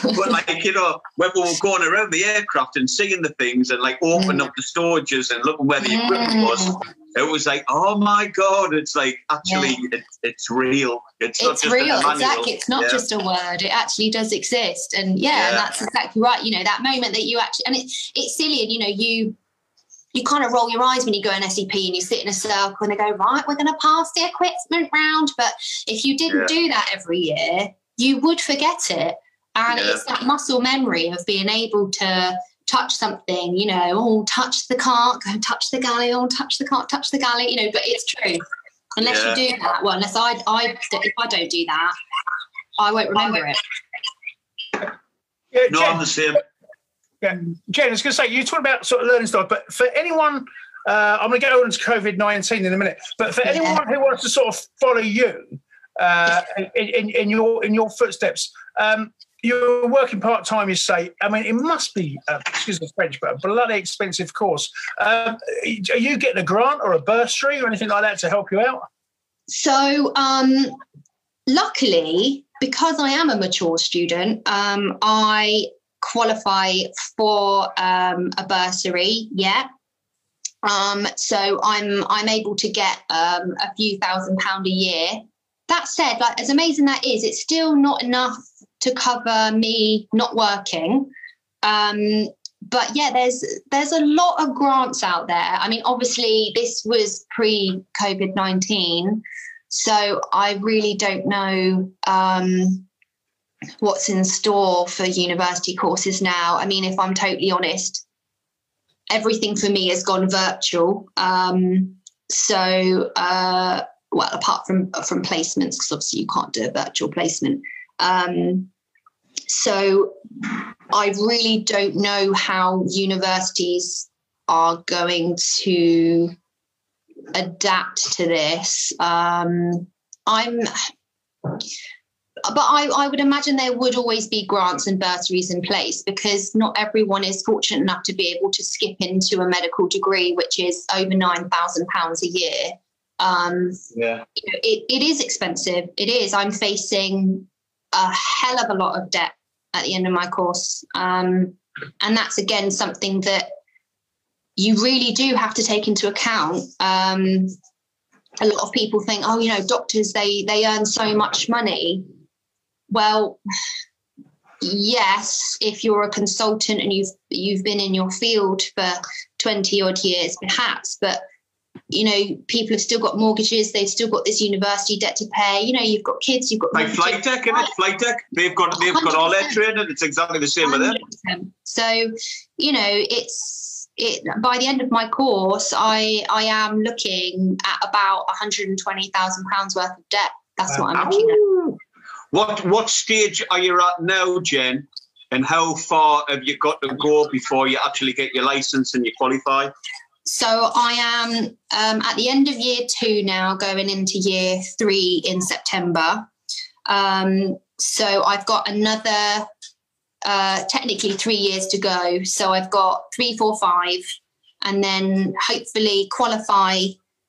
but like you know, when we were going around the aircraft and seeing the things and like opening mm. up the storages and looking where the equipment was, mm. it was like, oh my god, it's like actually yeah. it, it's real. It's, it's real, exactly. It's not yeah. just a word. It actually does exist, and yeah, yeah, and that's exactly right. You know, that moment that you actually, and it, it's silly, and you know, you you kind of roll your eyes when you go in SEP and you sit in a circle and they go, right, we're going to pass the equipment round. But if you didn't do that every year, you would forget it. And yeah. it's that muscle memory of being able to touch something, you know, oh, touch the cart, go touch the galley, oh, touch the cart, touch the galley, you know, but it's true. Unless yeah. you do that, well, unless I, I, if I don't do that, I won't remember it. Yeah, no, Jen, I'm the same. Yeah, Jen, I was going to say, you talk about sort of learning stuff, but for anyone, uh, I'm going to get on to COVID 19 in a minute, but for yeah. anyone who wants to sort of follow you, uh, in, in, in, your in your footsteps. Um, you're working part time, you say. I mean, it must be, uh, excuse me, French, but a bloody expensive course. Um, are you getting a grant or a bursary or anything like that to help you out? So, um, luckily, because I am a mature student, um, I qualify for um, a bursary. Yeah. Um, so I'm I'm able to get um, a few thousand pound a year that said, like as amazing that is, it's still not enough to cover me not working. Um, but yeah, there's there's a lot of grants out there. I mean, obviously this was pre COVID nineteen, so I really don't know um, what's in store for university courses now. I mean, if I'm totally honest, everything for me has gone virtual. Um, so uh, well, apart from from placements, because obviously you can't do a virtual placement. Um, so I really don't know how universities are going to adapt to this. Um, I'm, but I, I would imagine there would always be grants and bursaries in place because not everyone is fortunate enough to be able to skip into a medical degree, which is over nine thousand pounds a year. Um, yeah. It, it is expensive. It is. I'm facing a hell of a lot of debt at the end of my course. Um, and that's again something that you really do have to take into account. Um, a lot of people think, oh, you know, doctors they they earn so much money. Well, yes, if you're a consultant and you've you've been in your field for 20 odd years, perhaps, but you know, people have still got mortgages, they've still got this university debt to pay. You know, you've got kids, you've got like flight tech, isn't it? Flight tech. They've got they've 100%. got all their training. It's exactly the same 100%. with them. So, you know, it's it by the end of my course, I I am looking at about 120,000 pounds worth of debt. That's what I'm uh, looking at. What what stage are you at now, Jen? And how far have you got to go before you actually get your license and you qualify? So I am um, at the end of year two now, going into year three in September. Um, so I've got another, uh, technically three years to go. So I've got three, four, five, and then hopefully qualify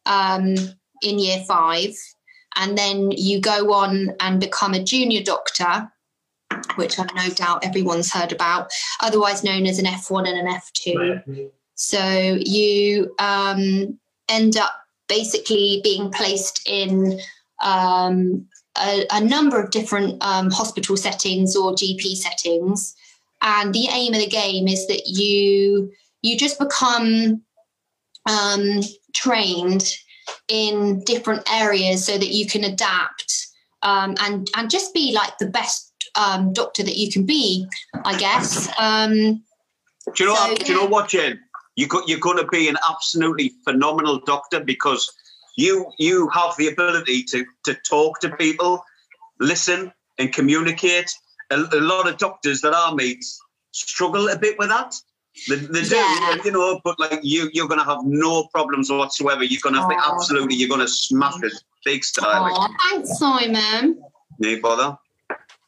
um, in year five. And then you go on and become a junior doctor, which I have no doubt everyone's heard about, otherwise known as an F1 and an F2. So you um, end up basically being placed in um, a, a, number of different um, hospital settings or GP settings. And the aim of the game is that you you just become um, trained in different areas so that you can adapt um, and and just be like the best um, doctor that you can be, I guess. Um, do you know? So, what, do you know what, Jen? You you're going to be an absolutely phenomenal doctor because you you have the ability to to talk to people, listen, and communicate. A, a lot of doctors that I meet struggle a bit with that. They, they yeah. do, you know, but like you, you're going to have no problems whatsoever. You're going to think absolutely, you're going to smash it big style. Aww, thanks, Simon. No bother.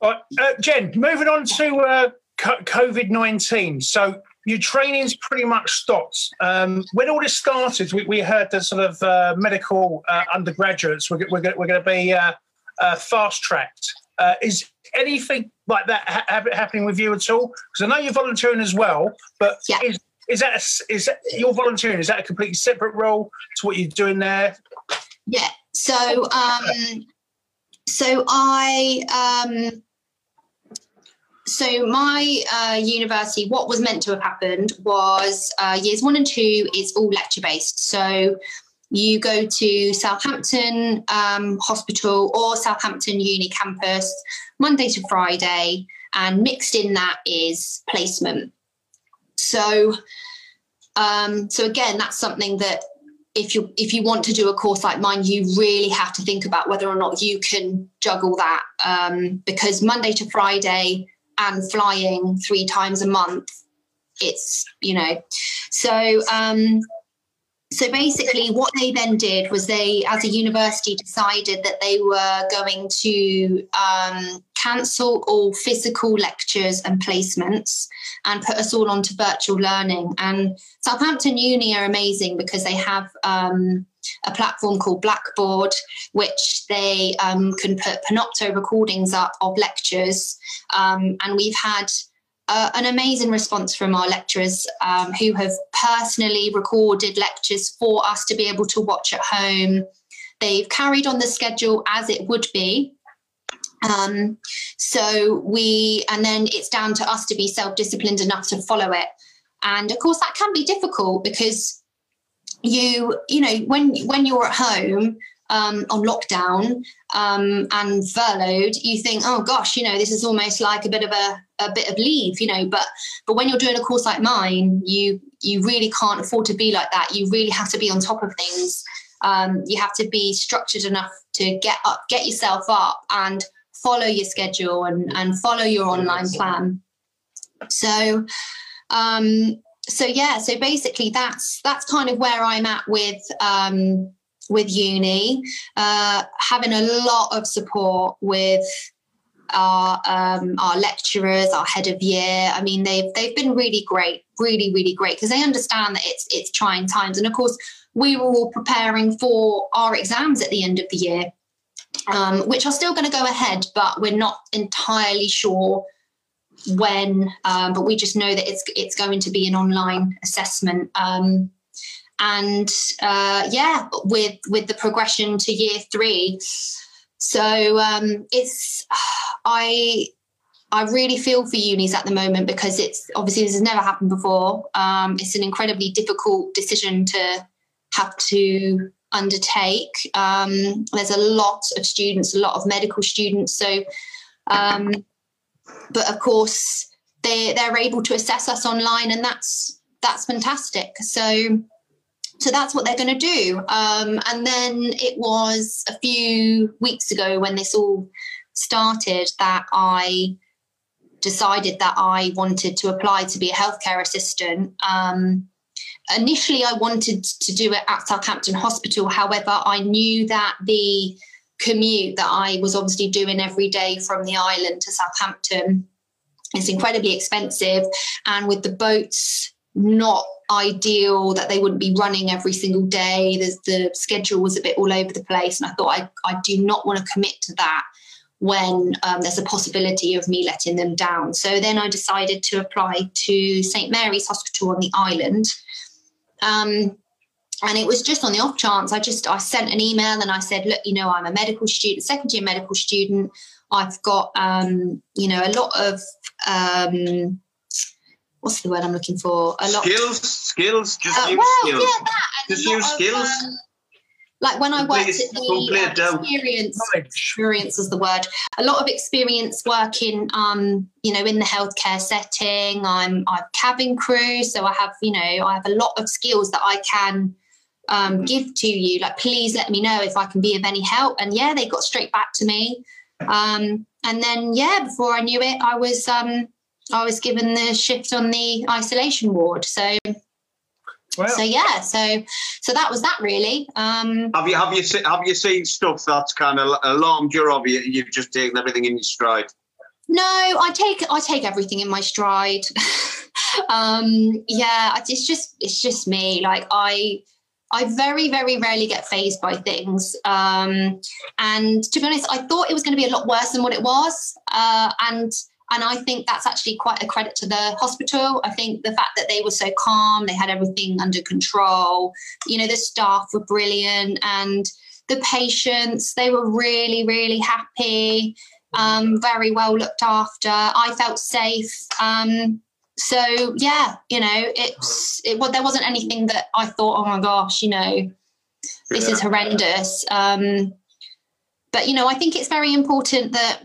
Uh, Jen, moving on to uh, COVID 19. So your training's pretty much stopped. Um, when all this started, we, we heard that sort of uh, medical uh, undergraduates were, were, we're going to be uh, uh, fast tracked. Uh, is anything like that ha- happening with you at all? Because I know you're volunteering as well, but yeah. is is that a, is that your volunteering? Is that a completely separate role to what you're doing there? Yeah. So um, so I um, so my uh, university, what was meant to have happened was uh, years one and two is all lecture based. So you go to Southampton um, Hospital or Southampton Uni campus Monday to Friday, and mixed in that is placement. So, um, so again, that's something that if you if you want to do a course like mine, you really have to think about whether or not you can juggle that um, because Monday to Friday and flying three times a month, it's you know, so um, so basically, what they then did was they, as a university, decided that they were going to um, cancel all physical lectures and placements and put us all onto virtual learning. And Southampton Uni are amazing because they have um, a platform called Blackboard, which they um, can put Panopto recordings up of lectures. Um, and we've had uh, an amazing response from our lecturers um, who have personally recorded lectures for us to be able to watch at home. They've carried on the schedule as it would be. Um, so we, and then it's down to us to be self disciplined enough to follow it. And of course, that can be difficult because you, you know, when when you're at home, um, on lockdown um, and furloughed, you think, oh gosh, you know, this is almost like a bit of a, a bit of leave, you know. But but when you're doing a course like mine, you you really can't afford to be like that. You really have to be on top of things. Um, you have to be structured enough to get up, get yourself up, and follow your schedule and and follow your online plan. So. Um, so yeah, so basically that's that's kind of where I'm at with um, with uni, uh, having a lot of support with our um, our lecturers, our head of year. I mean, they've they've been really great, really really great because they understand that it's it's trying times, and of course we were all preparing for our exams at the end of the year, um, which are still going to go ahead, but we're not entirely sure when. Um, but we just know that it's it's going to be an online assessment. Um, and uh, yeah, with with the progression to year three. So um, it's I I really feel for unis at the moment because it's obviously this has never happened before. Um, it's an incredibly difficult decision to have to undertake. Um, there's a lot of students, a lot of medical students. So, um, but of course, they they're able to assess us online, and that's that's fantastic. So so that's what they're going to do. Um, and then it was a few weeks ago when this all started that I decided that I wanted to apply to be a healthcare assistant. Um, initially, I wanted to do it at Southampton Hospital. However, I knew that the commute that I was obviously doing every day from the island to Southampton. It's incredibly expensive. And with the boats not ideal, that they wouldn't be running every single day. The, the schedule was a bit all over the place. And I thought, I, I do not want to commit to that when um, there's a possibility of me letting them down. So then I decided to apply to St Mary's Hospital on the island. Um, and it was just on the off chance i just i sent an email and i said look you know i'm a medical student second year medical student i've got um, you know a lot of um, what's the word I'm looking for? A lot skills, skills, just uh, use well, skills. Yeah, that, just use skills. um, like when I worked at the uh, experience, experience is the word. A lot of experience working, um, you know, in the healthcare setting. I'm I'm cabin crew, so I have, you know, I have a lot of skills that I can um, give to you. Like, please let me know if I can be of any help. And yeah, they got straight back to me. Um, and then yeah, before I knew it, I was um, I was given the shift on the isolation ward. So So yeah, so so that was that really. Um, have you have you seen have you seen stuff that's kind of alarmed you, or have you you've just taken everything in your stride? No, I take I take everything in my stride. um, yeah, it's just it's just me. Like I I very very rarely get fazed by things. Um, and to be honest, I thought it was going to be a lot worse than what it was. Uh, and and I think that's actually quite a credit to the hospital. I think the fact that they were so calm, they had everything under control. You know, the staff were brilliant and the patients, they were really, really happy, um, very well looked after. I felt safe. Um, so yeah, you know, it's it well, there wasn't anything that I thought, oh my gosh, you know, this yeah. is horrendous. Um, but you know, I think it's very important that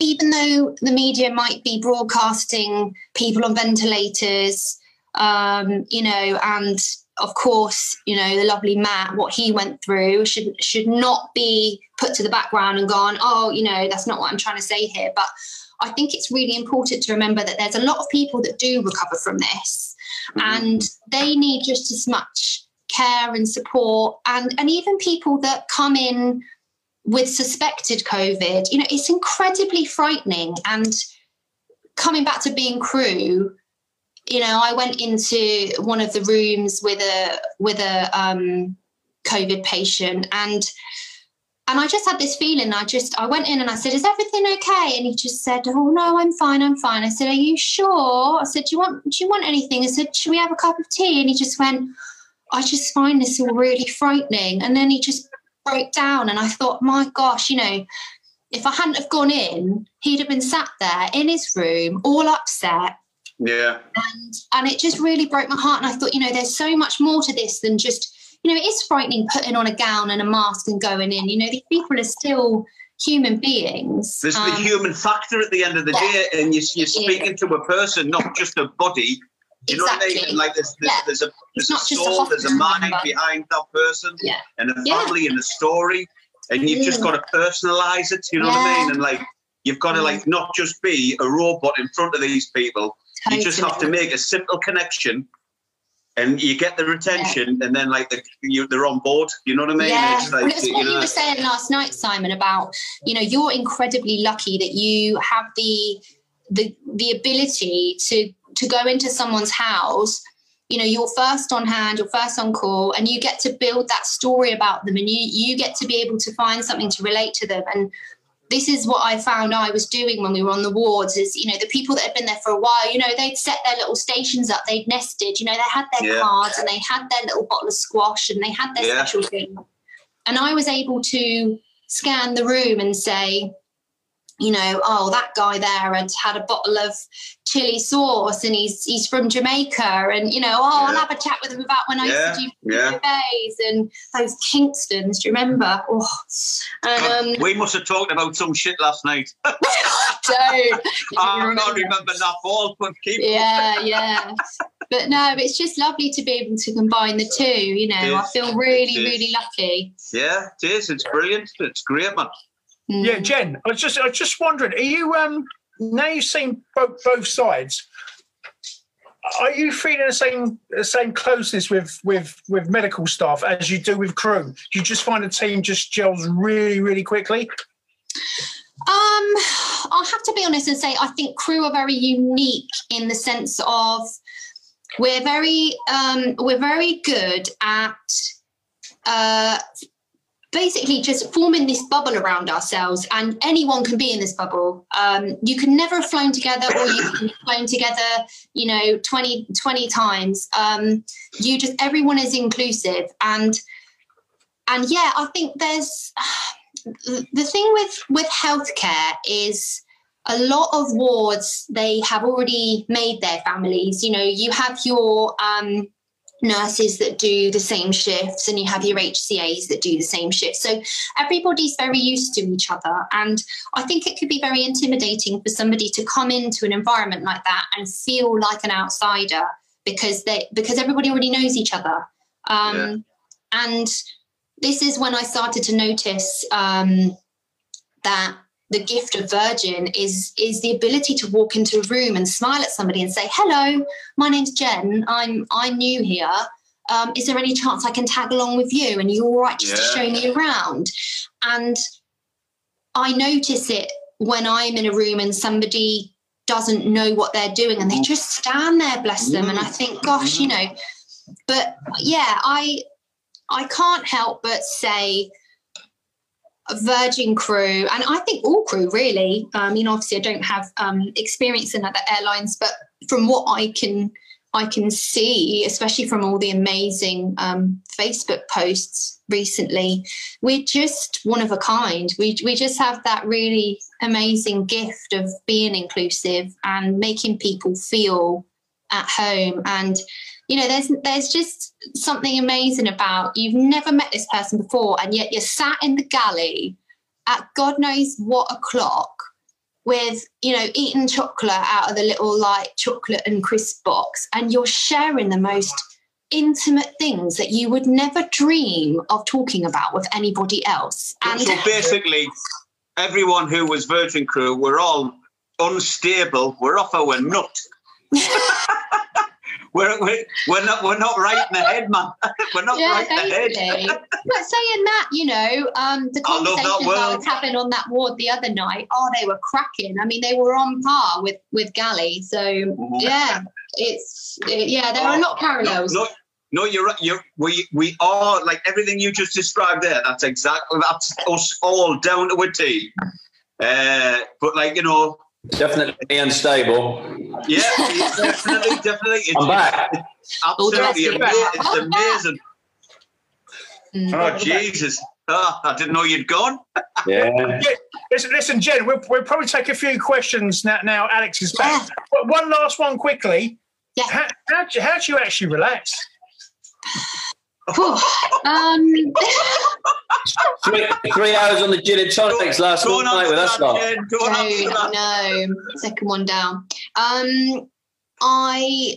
even though the media might be broadcasting people on ventilators, um, you know, and of course, you know, the lovely Matt, what he went through should should not be put to the background and gone, oh, you know, that's not what I'm trying to say here. But I think it's really important to remember that there's a lot of people that do recover from this, mm-hmm. and they need just as much care and support, and and even people that come in with suspected COVID, you know, it's incredibly frightening. And coming back to being crew, you know, I went into one of the rooms with a with a um, COVID patient, and and I just had this feeling. I just I went in and I said, "Is everything okay?" And he just said, "Oh no, I'm fine. I'm fine." I said, "Are you sure?" I said, "Do you want Do you want anything?" I said, "Should we have a cup of tea?" And he just went, "I just find this all really frightening." And then he just broke down and I thought, my gosh, you know, if I hadn't have gone in, he'd have been sat there in his room, all upset. Yeah. And and it just really broke my heart. And I thought, you know, there's so much more to this than just, you know, it is frightening putting on a gown and a mask and going in. You know, these people are still human beings. There's um, the human factor at the end of the yeah, day, and you, you're speaking to a person, not just a body. You exactly. know what I mean? Like there's there's, yeah. there's a there's a soul, a there's a mind number. behind that person, yeah. and a family and a story, and you've just got to personalize it. You know what I mean? And like you've got to like not just be a robot in front of these people. Totally. You just have to make a simple connection and you get the retention, yeah. and then like the, you, they're on board. You know what I mean? Yeah, it's, like, well, it's what you, know, you were saying last night, Simon, about you know you're incredibly lucky that you have the the the ability to to go into someone's house you know you're first on hand you're first on call and you get to build that story about them and you you get to be able to find something to relate to them and this is what I found I was doing when we were on the wards is, you know, the people that had been there for a while, you know, they'd set their little stations up, they'd nested, you know, they had their yeah. cards and they had their little bottle of squash and they had their yeah. special thing. And I was able to scan the room and say, you know, oh, that guy there had had a bottle of chili sauce and he's he's from Jamaica and you know, oh, yeah. I'll have a chat with him about when I yeah. used to do yeah. Bays and those Kingstons. Do you remember? Oh, and, um, we must have talked about some shit last night. don't. I can't remember that all, but keep. Yeah, yeah. But no, it's just lovely to be able to combine the two. You know, I feel really, really lucky. Yeah, it is. It's brilliant. It's great, man. Mm. Yeah, Jen, I was just I was just wondering, are you um now you've seen both both sides? Are you feeling the same the same closeness with with with medical staff as you do with crew? Do you just find the team just gels really really quickly? Um, I'll have to be honest and say I think crew are very unique in the sense of we're very um, we're very good at uh, basically just forming this bubble around ourselves and anyone can be in this bubble. Um, you can never have flown together or you can have flown together you know 20 20 times. Um, you just everyone is inclusive and and yeah i think there's the thing with with healthcare is a lot of wards they have already made their families. You know you have your um, nurses that do the same shifts and you have your HCAs that do the same shifts. So everybody's very used to each other. And I think it could be very intimidating for somebody to come into an environment like that and feel like an outsider because they because everybody already knows each other. Um, yeah. and this is when I started to notice um, that the gift of virgin is is the ability to walk into a room and smile at somebody and say hello my name's jen. I'm i'm new here. Um, is there any chance i can tag along with you? And you're all right just yeah. to show me around. And i notice it when i'm in a room and somebody doesn't know what they're doing and they just stand there bless them. And i think gosh you know but yeah i i can't help but say Virgin crew, and I think all crew really. I mean, obviously, I don't have um, experience in other airlines, but from what I can I can see, especially from all the amazing um, Facebook posts recently, we're just one of a kind. We we just have that really amazing gift of being inclusive and making people feel at home and you know there's there's just something amazing about you've never met this person before and yet you're sat in the galley at god knows what o'clock with you know eating chocolate out of the little like chocolate and crisp box and you're sharing the most intimate things that you would never dream of talking about with anybody else. And so basically everyone who was virgin crew were all unstable we're off our nut we're, we're, we're not we're not right in the head, man. we're not yeah, right in the head. but saying that, you know, um, the conversations I, I, was having on that ward the other night, oh, they were cracking. I mean, they were on par with with Galley. So mm-hmm. yeah, it's it, yeah, there oh, are not parallels. No, no, no, you're right. You're, we we are like everything you just described there. That's exactly that's us all down to a T. Uh, but like you know, Definitely unstable. Yeah, definitely, definitely. It's, I'm back. absolutely amazing. It's amazing. Mm. Oh, Jesus. Oh, I didn't know you'd gone. Yeah. listen, listen, Jen, we'll, we'll probably take a few questions now. Now, Alex is back. Yeah. But one last one quickly. Yeah. How, how, how do you actually relax? Um, three, three, hours on the gin and tonics last go night with us lot. No, no, second one down. Um, I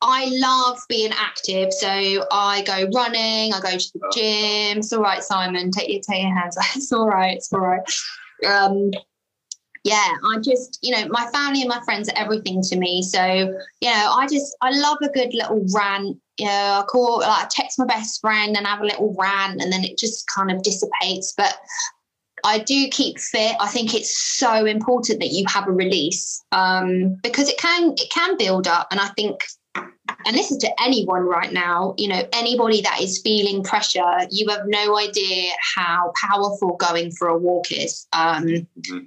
I love being active, so I go running. I go to the gym. It's all right, Simon. Take your take your hands. It's all right. It's all right. Um, yeah, I just, you know, my family and my friends are everything to me. So, you know, I just, I love a good little rant. You know, I call, like, I text my best friend and have a little rant, and then it just kind of dissipates. But I do keep fit. I think it's so important that you have a release um, because it can it can build up, and I think. And this is to anyone right now, you know, anybody that is feeling pressure, you have no idea how powerful going for a walk is. Um, mm-hmm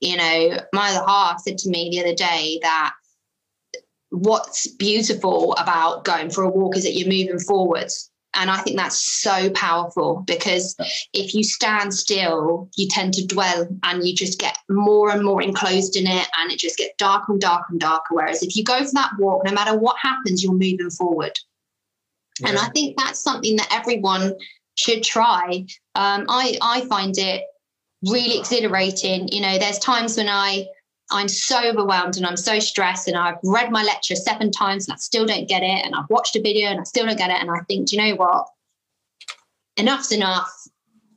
you know, my other half said to me the other day that what's beautiful about going for a walk is that you're moving forwards. And I think that's so powerful because if you stand still, you tend to dwell and you just get more and more enclosed in it and it just gets darker and darker and darker. Whereas if you go for that walk, no matter what happens, you're moving forward. Yeah. And I think that's something that everyone should try. Um, I, I find it really exhilarating. You know, there's times when I I'm so overwhelmed and I'm so stressed and I've read my lecture seven times and I still don't get it and I've watched a video and I still don't get it and I think, do you know what? Enough's enough.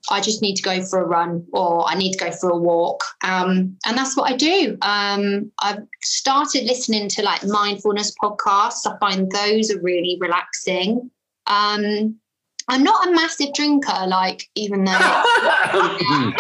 I just need to go for a run or I need to go for a walk. Um, and that's what I do. Um, I've started listening to like mindfulness podcasts. I find those are really relaxing. Um, I'm not a massive drinker, like even though.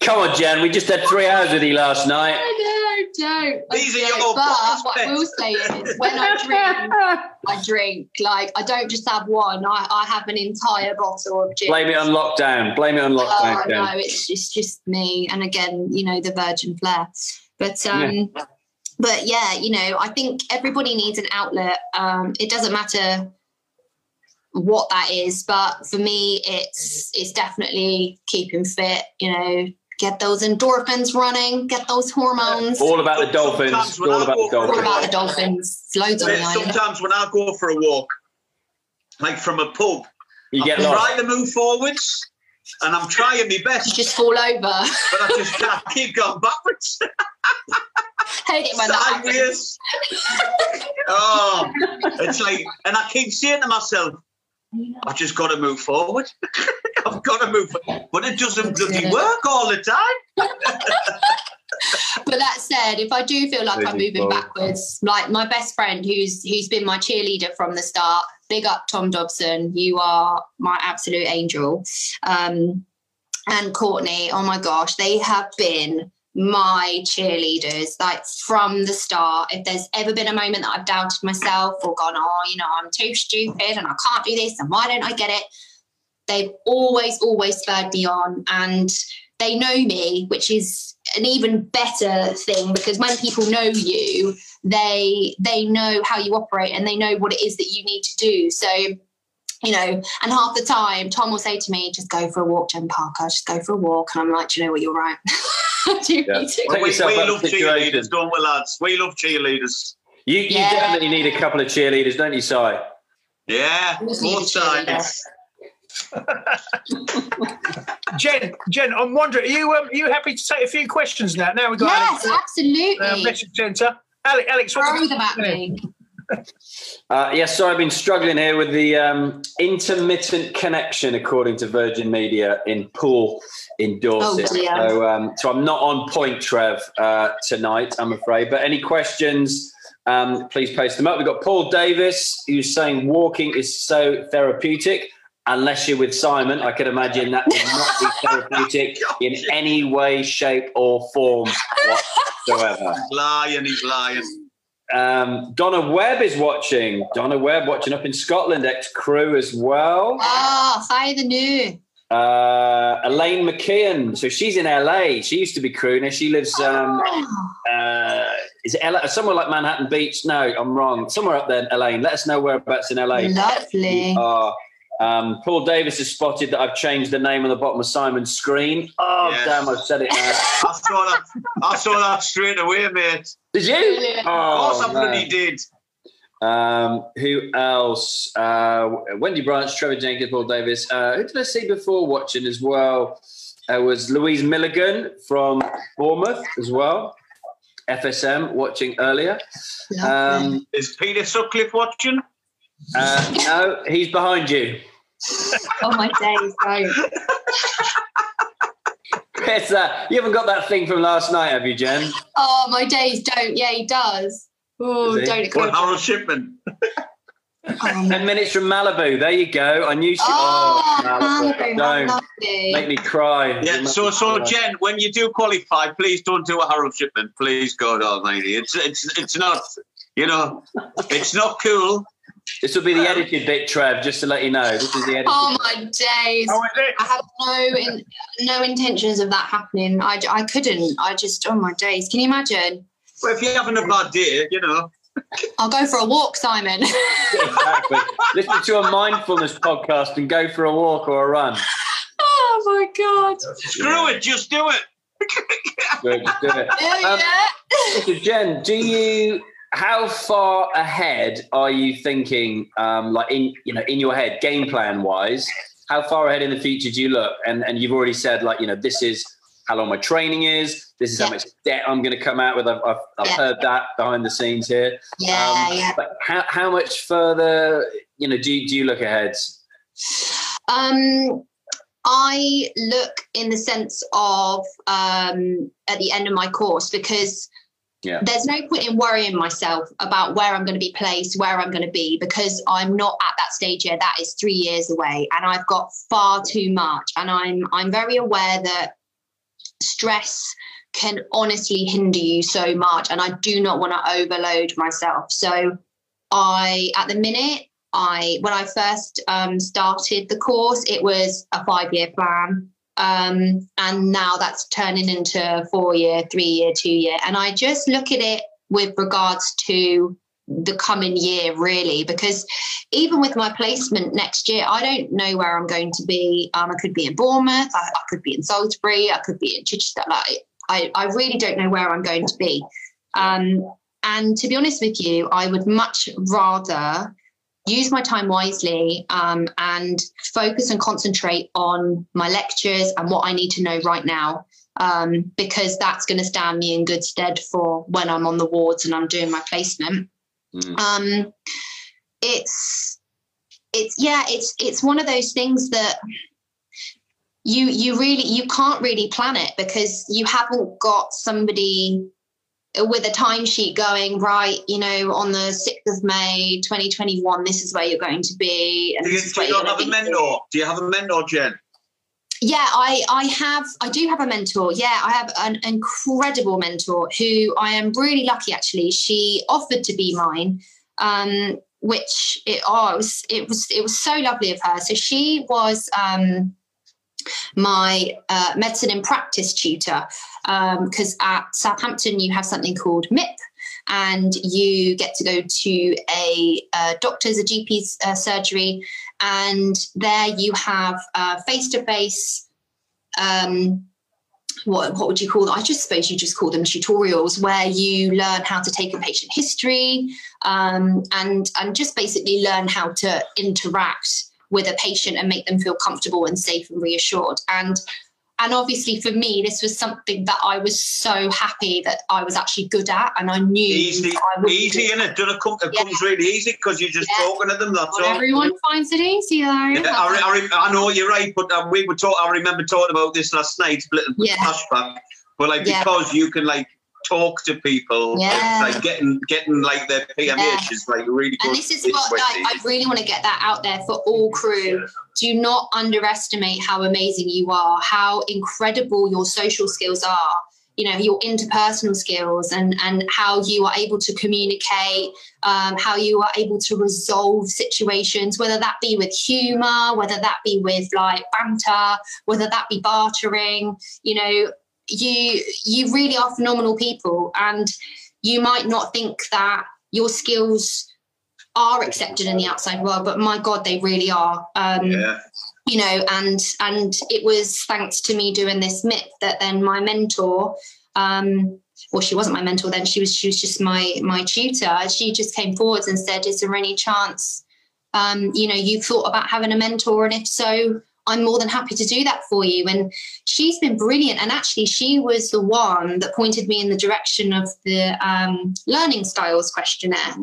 Come on, Jen. We just had three hours with you last night. I know, don't. These are your But what I will say is, when I drink, I drink. Like I don't just have one. I, I have an entire bottle of gin. Blame it on lockdown. Blame it on lockdown. Oh, no, it's just just me. And again, you know, the virgin flair. But um, yeah. but yeah, you know, I think everybody needs an outlet. Um, it doesn't matter what that is but for me it's it's definitely keeping fit you know get those endorphins running, get those hormones. All about the dolphins. All about the dolphins. All about the dolphins. Loads of Sometimes when I go for a walk, like from a pub, you I get try to move forwards, and I'm trying my best. You just fall over. But I just can't keep going backwards. hate it when Sideways. oh, it's like, and I keep saying to myself, I've just got to move forward. I've got to move, forward. but it doesn't bloody work all the time. but that said, if I do feel like I'm moving backwards, like my best friend who's who's been my cheerleader from the start, big up Tom Dobson, you are my absolute angel. Um, and Courtney, oh my gosh, they have been my cheerleaders like from the start. If there's ever been a moment that i've doubted myself or gone oh you know i'm too stupid and i can't do this and why don't i get it? They've always always spurred me on and they know me which is an even better thing because when people know you they they know how you operate and they know what it is that you need to do. So you know, and half the time Tom will say to me, just go for a walk, Jen Parker, just go for a walk. And I'm like, do you know what, you're right. do yeah. we, we love cheerleaders, don't we, lads? We love cheerleaders. You, you yeah. definitely need a couple of cheerleaders, don't you, Si? Yeah, both sides. Jen, Jen, I'm wondering, are you um, are you happy to take a few questions now? Now we've got yes, Alex, absolutely. Uh, message centre. Alex, Alex, what about me? Uh, yes, so I've been struggling here with the um, intermittent connection, according to Virgin Media in Poole in Dorset. Oh, so, um, so I'm not on point, Trev, uh, tonight, I'm afraid. But any questions, um, please post them up. We've got Paul Davis, who's saying walking is so therapeutic. Unless you're with Simon, I could imagine that would not be therapeutic in any way, shape, or form whatsoever. He's lying, he's lying. Um, Donna Webb is watching. Donna Webb watching up in Scotland, ex crew as well. Oh, hi, the new. Uh, Elaine McKeon. So she's in LA. She used to be crew. Now she lives. Um, oh. uh, is it LA? Somewhere like Manhattan Beach? No, I'm wrong. Somewhere up there, Elaine. Let us know whereabouts in LA. Lovely. Um, Paul Davis has spotted that I've changed the name on the bottom of Simon's screen. Oh, yes. damn, I've said it now. I saw that. I saw that straight away, mate. Did you? Oh, of course I bloody did. Um, who else? Uh, Wendy Branch, Trevor Jenkins, Paul Davis. Uh, who did I see before watching as well? It was Louise Milligan from Bournemouth as well. FSM watching earlier. Um, Is Peter Sutcliffe watching? Uh, no, he's behind you. oh my days, don't. It's, uh, you haven't got that thing from last night, have you, Jen? Oh my days, don't. Yeah, he does. Oh, don't. What, Harold Shipman? Oh, Ten minutes from Malibu. There you go. I knew she. Oh, oh Malibu. Don't make me cry. Yeah. So, so Jen, when you do qualify, please don't do a Harold Shipman. Please, God Almighty. It's it's it's not. You know, it's not cool. This will be the edited bit, Trev, just to let you know. This is the edited. Oh my days! Oh, I have no in, no intentions of that happening. I, I couldn't. I just oh my days! Can you imagine? Well, if you're having a bad day, you know. I'll go for a walk, Simon. exactly. Listen to a mindfulness podcast and go for a walk or a run. Oh my god! Screw yeah. it, just do it. Good, just do it. Um, yeah. Jen, do you how far ahead are you thinking um, like in you know in your head game plan wise how far ahead in the future do you look and and you've already said like you know this is how long my training is this is yeah. how much debt i'm going to come out with i've, I've, I've yeah. heard that behind the scenes here yeah, um, yeah. but how, how much further you know do, do you look ahead um i look in the sense of um at the end of my course because yeah. There's no point in worrying myself about where I'm going to be placed, where I'm going to be, because I'm not at that stage yet. That is three years away, and I've got far too much. And I'm I'm very aware that stress can honestly hinder you so much. And I do not want to overload myself. So I, at the minute, I when I first um, started the course, it was a five year plan. Um, and now that's turning into a four year, three year, two year. And I just look at it with regards to the coming year, really, because even with my placement next year, I don't know where I'm going to be. Um, I could be in Bournemouth, I, I, could be in Salisbury, I could be in Chichester. Like, I, I really don't know where I'm going to be. Um, and to be honest with you, I would much rather use my time wisely um, and focus and concentrate on my lectures and what I need to know right now. Um, because that's going to stand me in good stead for when I'm on the wards and I'm doing my placement. Mm. Um, it's it's yeah, it's it's one of those things that you you really you can't really plan it because you haven't got somebody with a timesheet going right you know on the 6th of may 2021 this is where you're going to be and do you, do you not have a mentor? Do you have a mentor jen? Yeah i i have i do have a mentor. Yeah i have an incredible mentor who i am really lucky actually. She offered to be mine um which it oh it was it was it was so lovely of her. So she was um my uh, medicine in practice tutor because um, at Southampton you have something called MIP and you get to go to a, a doctor's, a GP's uh, surgery, and there you have face to face. What, what would you call them? I just suppose you just call them tutorials where you learn how to take a patient history um, and and just basically learn how to interact with a patient and make them feel comfortable and safe and reassured. And and obviously for me, this was something that I was so happy that I was actually good at, and I knew easy, easy, and it, it, come, it yeah. comes really easy because you're just yeah. talking to them. That's all. Everyone finds it easy, though. Yeah, I, I, I, know you're right, but uh, we were talking. I remember talking about this last night, flashback. But like because you can like talk to people. Yeah. Like getting getting like their PMH yeah. is like really good. And this is what like, I really want to get that out there for all crew. Yeah. Do not underestimate how amazing you are, how incredible your social skills are. You know your interpersonal skills and and how you are able to communicate, um, how you are able to resolve situations, whether that be with humor, whether that be with like banter, whether that be bartering. You know, you you really are phenomenal people and you might not think that your skills are accepted in the outside world but my god they really are. Um, yeah. you know and and it was thanks to me doing this MIP that then my mentor um, well she wasn't my mentor then she was she was just my my tutor. She just came forwards and said is there any chance um, you know you thought about having a mentor? And if so I'm more than happy to do that for you. And she's been brilliant. And actually, she was the one that pointed me in the direction of the um, learning styles questionnaire.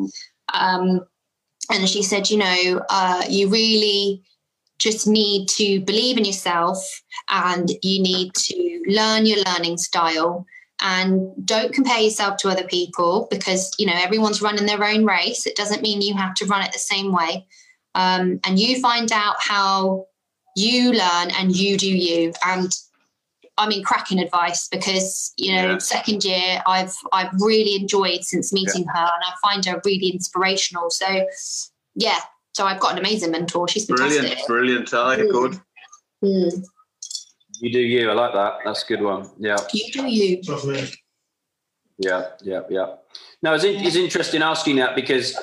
Um, and she said, you know, uh, you really just need to believe in yourself and you need to learn your learning style and don't compare yourself to other people because you know everyone's running their own race it doesn't mean you have to run it the same way um, and you find out how you learn and you do you and I mean, cracking advice because you know, yeah. second year I've I've really enjoyed since meeting yeah. her, and I find her really inspirational. So, yeah, so I've got an amazing mentor. She's fantastic. Brilliant, brilliant. I mm. good. Mm. You do you. I like that. That's a good one. Yeah. You do you. Yeah, yeah, yeah. No, it's, it's interesting asking that because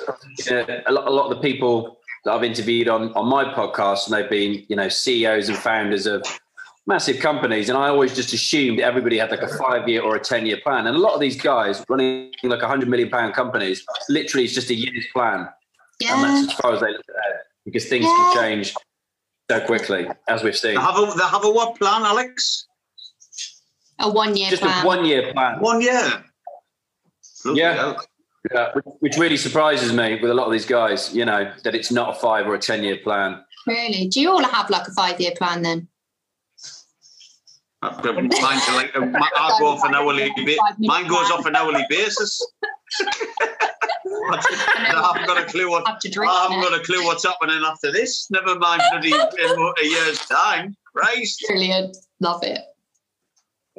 uh, a, lot, a lot of the people that I've interviewed on on my podcast, and they've been you know CEOs and founders of massive companies, and I always just assumed everybody had like a five year or a ten year plan, and a lot of these guys running like a hundred million pound companies, literally it's just a year's plan, yeah. and that's as far as they look at it because things yeah. can change so quickly as we've seen. They have a, they have a what plan, Alex? A one year just plan. a one year plan. One year. Look yeah. Yeah, which, really surprises me with a lot of these guys, you know, that it's not a five or a 10 year plan. Really? Do you all have like a five year plan then? Mine's like, I go off an hourly Mine goes off an hourly basis. I haven't got a clue what I haven't got a clue what's happening after this. Never mind bloody in a year's time. Right? Brilliant. Love it.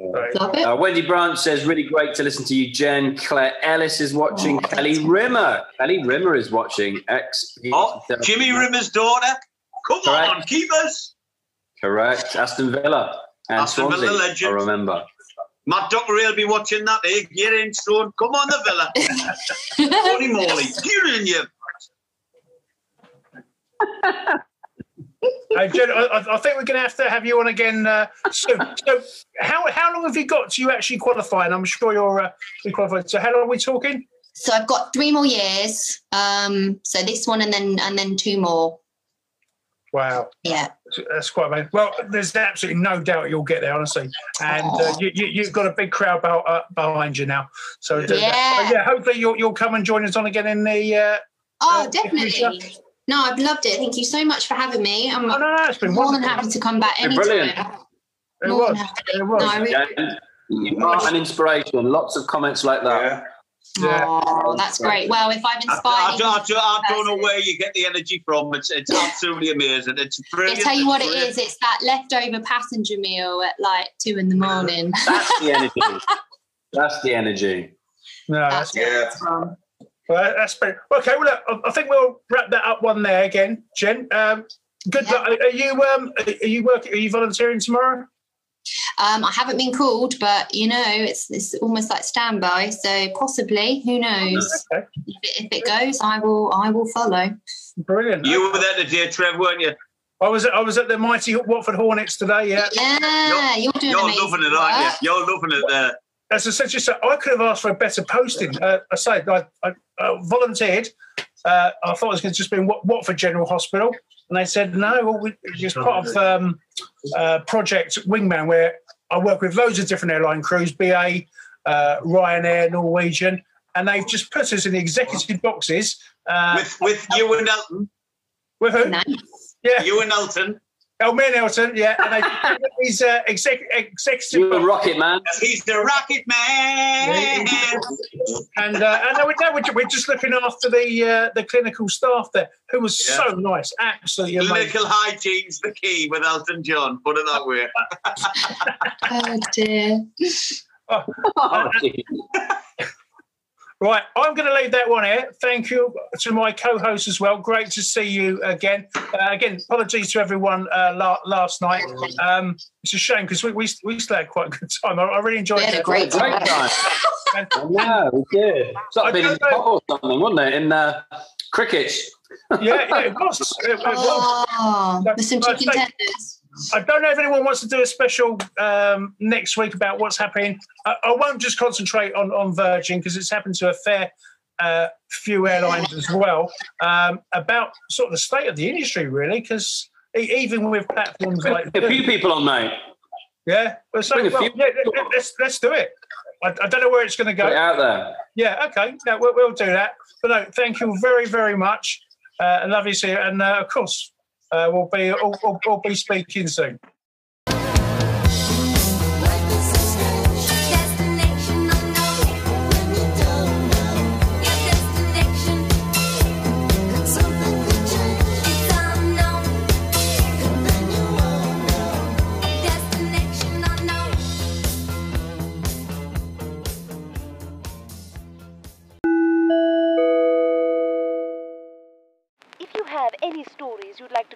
Uh, Wendy Branch says, really great to listen to you, Jen. Claire Ellis is watching. Oh, Kelly Rimmer. Kelly Rimmer is watching. Ex- oh, Jimmy Rimmer's daughter. Come Correct. on, keepers. Correct. Aston Villa. And Aston Swansea, Villa legend. I remember. Matt Dockery will be watching that. Eh? Get in, Stone. Come on, the Villa. Holy moly. Get in, you. Uh, I, I, think we're going to have to have you on again uh, soon. So, how how long have you got to you actually qualify? And I'm sure you're uh, qualified. So, how long are we talking? So, I've got three more years. Um, so this one, and then and then two more. Wow. Yeah. That's quite amazing. Well, there's absolutely no doubt you'll get there, honestly. And uh, you, you, have got a big crowd uh, behind you now. So, uh, yeah. yeah, hopefully you'll, you'll come and join us on again in the. Uh, oh, definitely. No, I've loved it. Thank you so much for having me. I'm oh, no, no, it's been more wonderful. than happy to come back anytime. Brilliant. It was. It was. No, really yeah. You are an inspiration. Lots of comments like that. Yeah. Yeah. Oh, that's great. Well, if I've inspired, I, I, don't, I, don't, know where you get the energy from. It's it's absolutely amazing. It's brilliant. I tell you what it is. It's that leftover passenger meal at like two in the morning. that's the energy. that's the energy. No, that's, that's yeah. Well, that's great. Okay, well, look, I think we'll wrap that up one there again, Jen. Um, good yeah. luck. Are you um, are you working? Are you volunteering tomorrow? Um, I haven't been called, but you know, it's it's almost like standby. So possibly, who knows? Okay. If, it, if it goes, I will I will follow. Brilliant. You were there today, Trev, weren't you? I was at, I was at the mighty Watford Hornets today. Yeah. Yeah, you're, you're doing You're loving it, aren't you? You're loving it there. As I said, just I could have asked for a better posting. Uh, I say I, I uh, volunteered. Uh, I thought it was going to just be in Watford General Hospital, and they said no. Well, we, it's part of um, uh, Project Wingman, where I work with loads of different airline crews, BA, uh, Ryanair, Norwegian, and they've just put us in the executive boxes uh, with with you and Elton. With who? Nice. Yeah, you and Elton. Oh, me and Elton, yeah. And they, he's uh, exec, executive. You're a rocket man. He's the rocket man. and uh, and no, we're, we're just looking after the uh, the clinical staff there, who was yeah. so nice, absolutely amazing. Clinical hygiene's the key with Elton John. Put it that way. oh dear. Oh, oh, Right, I'm going to leave that one here. Thank you to my co-host as well. Great to see you again. Uh, again, apologies to everyone uh, la- last night. Um, it's a shame because we, we, we still had quite a good time. I, I really enjoyed we had it. a great time. Great time. yeah, we did. It's like being in or something, wasn't it? In uh, cricket. yeah, yeah, it was. It, it was. Oh, the some chicken tenders. I don't know if anyone wants to do a special um, next week about what's happening. I, I won't just concentrate on, on Virgin because it's happened to a fair uh, few airlines as well um, about sort of the state of the industry, really, because even with platforms like a few people on, mate. Yeah, well, so, well, yeah, let's let's do it. I, I, don't know where it's going to go. Out there. Yeah, okay, yeah, we'll, we'll do that. But no, thank you very very much. Uh, love you, see you, and uh, of course, uh, we'll be we'll, we'll, we'll be speaking soon.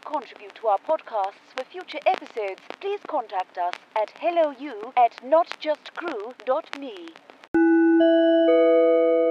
Contribute to our podcasts for future episodes, please contact us at hellou at notjustcrew.me.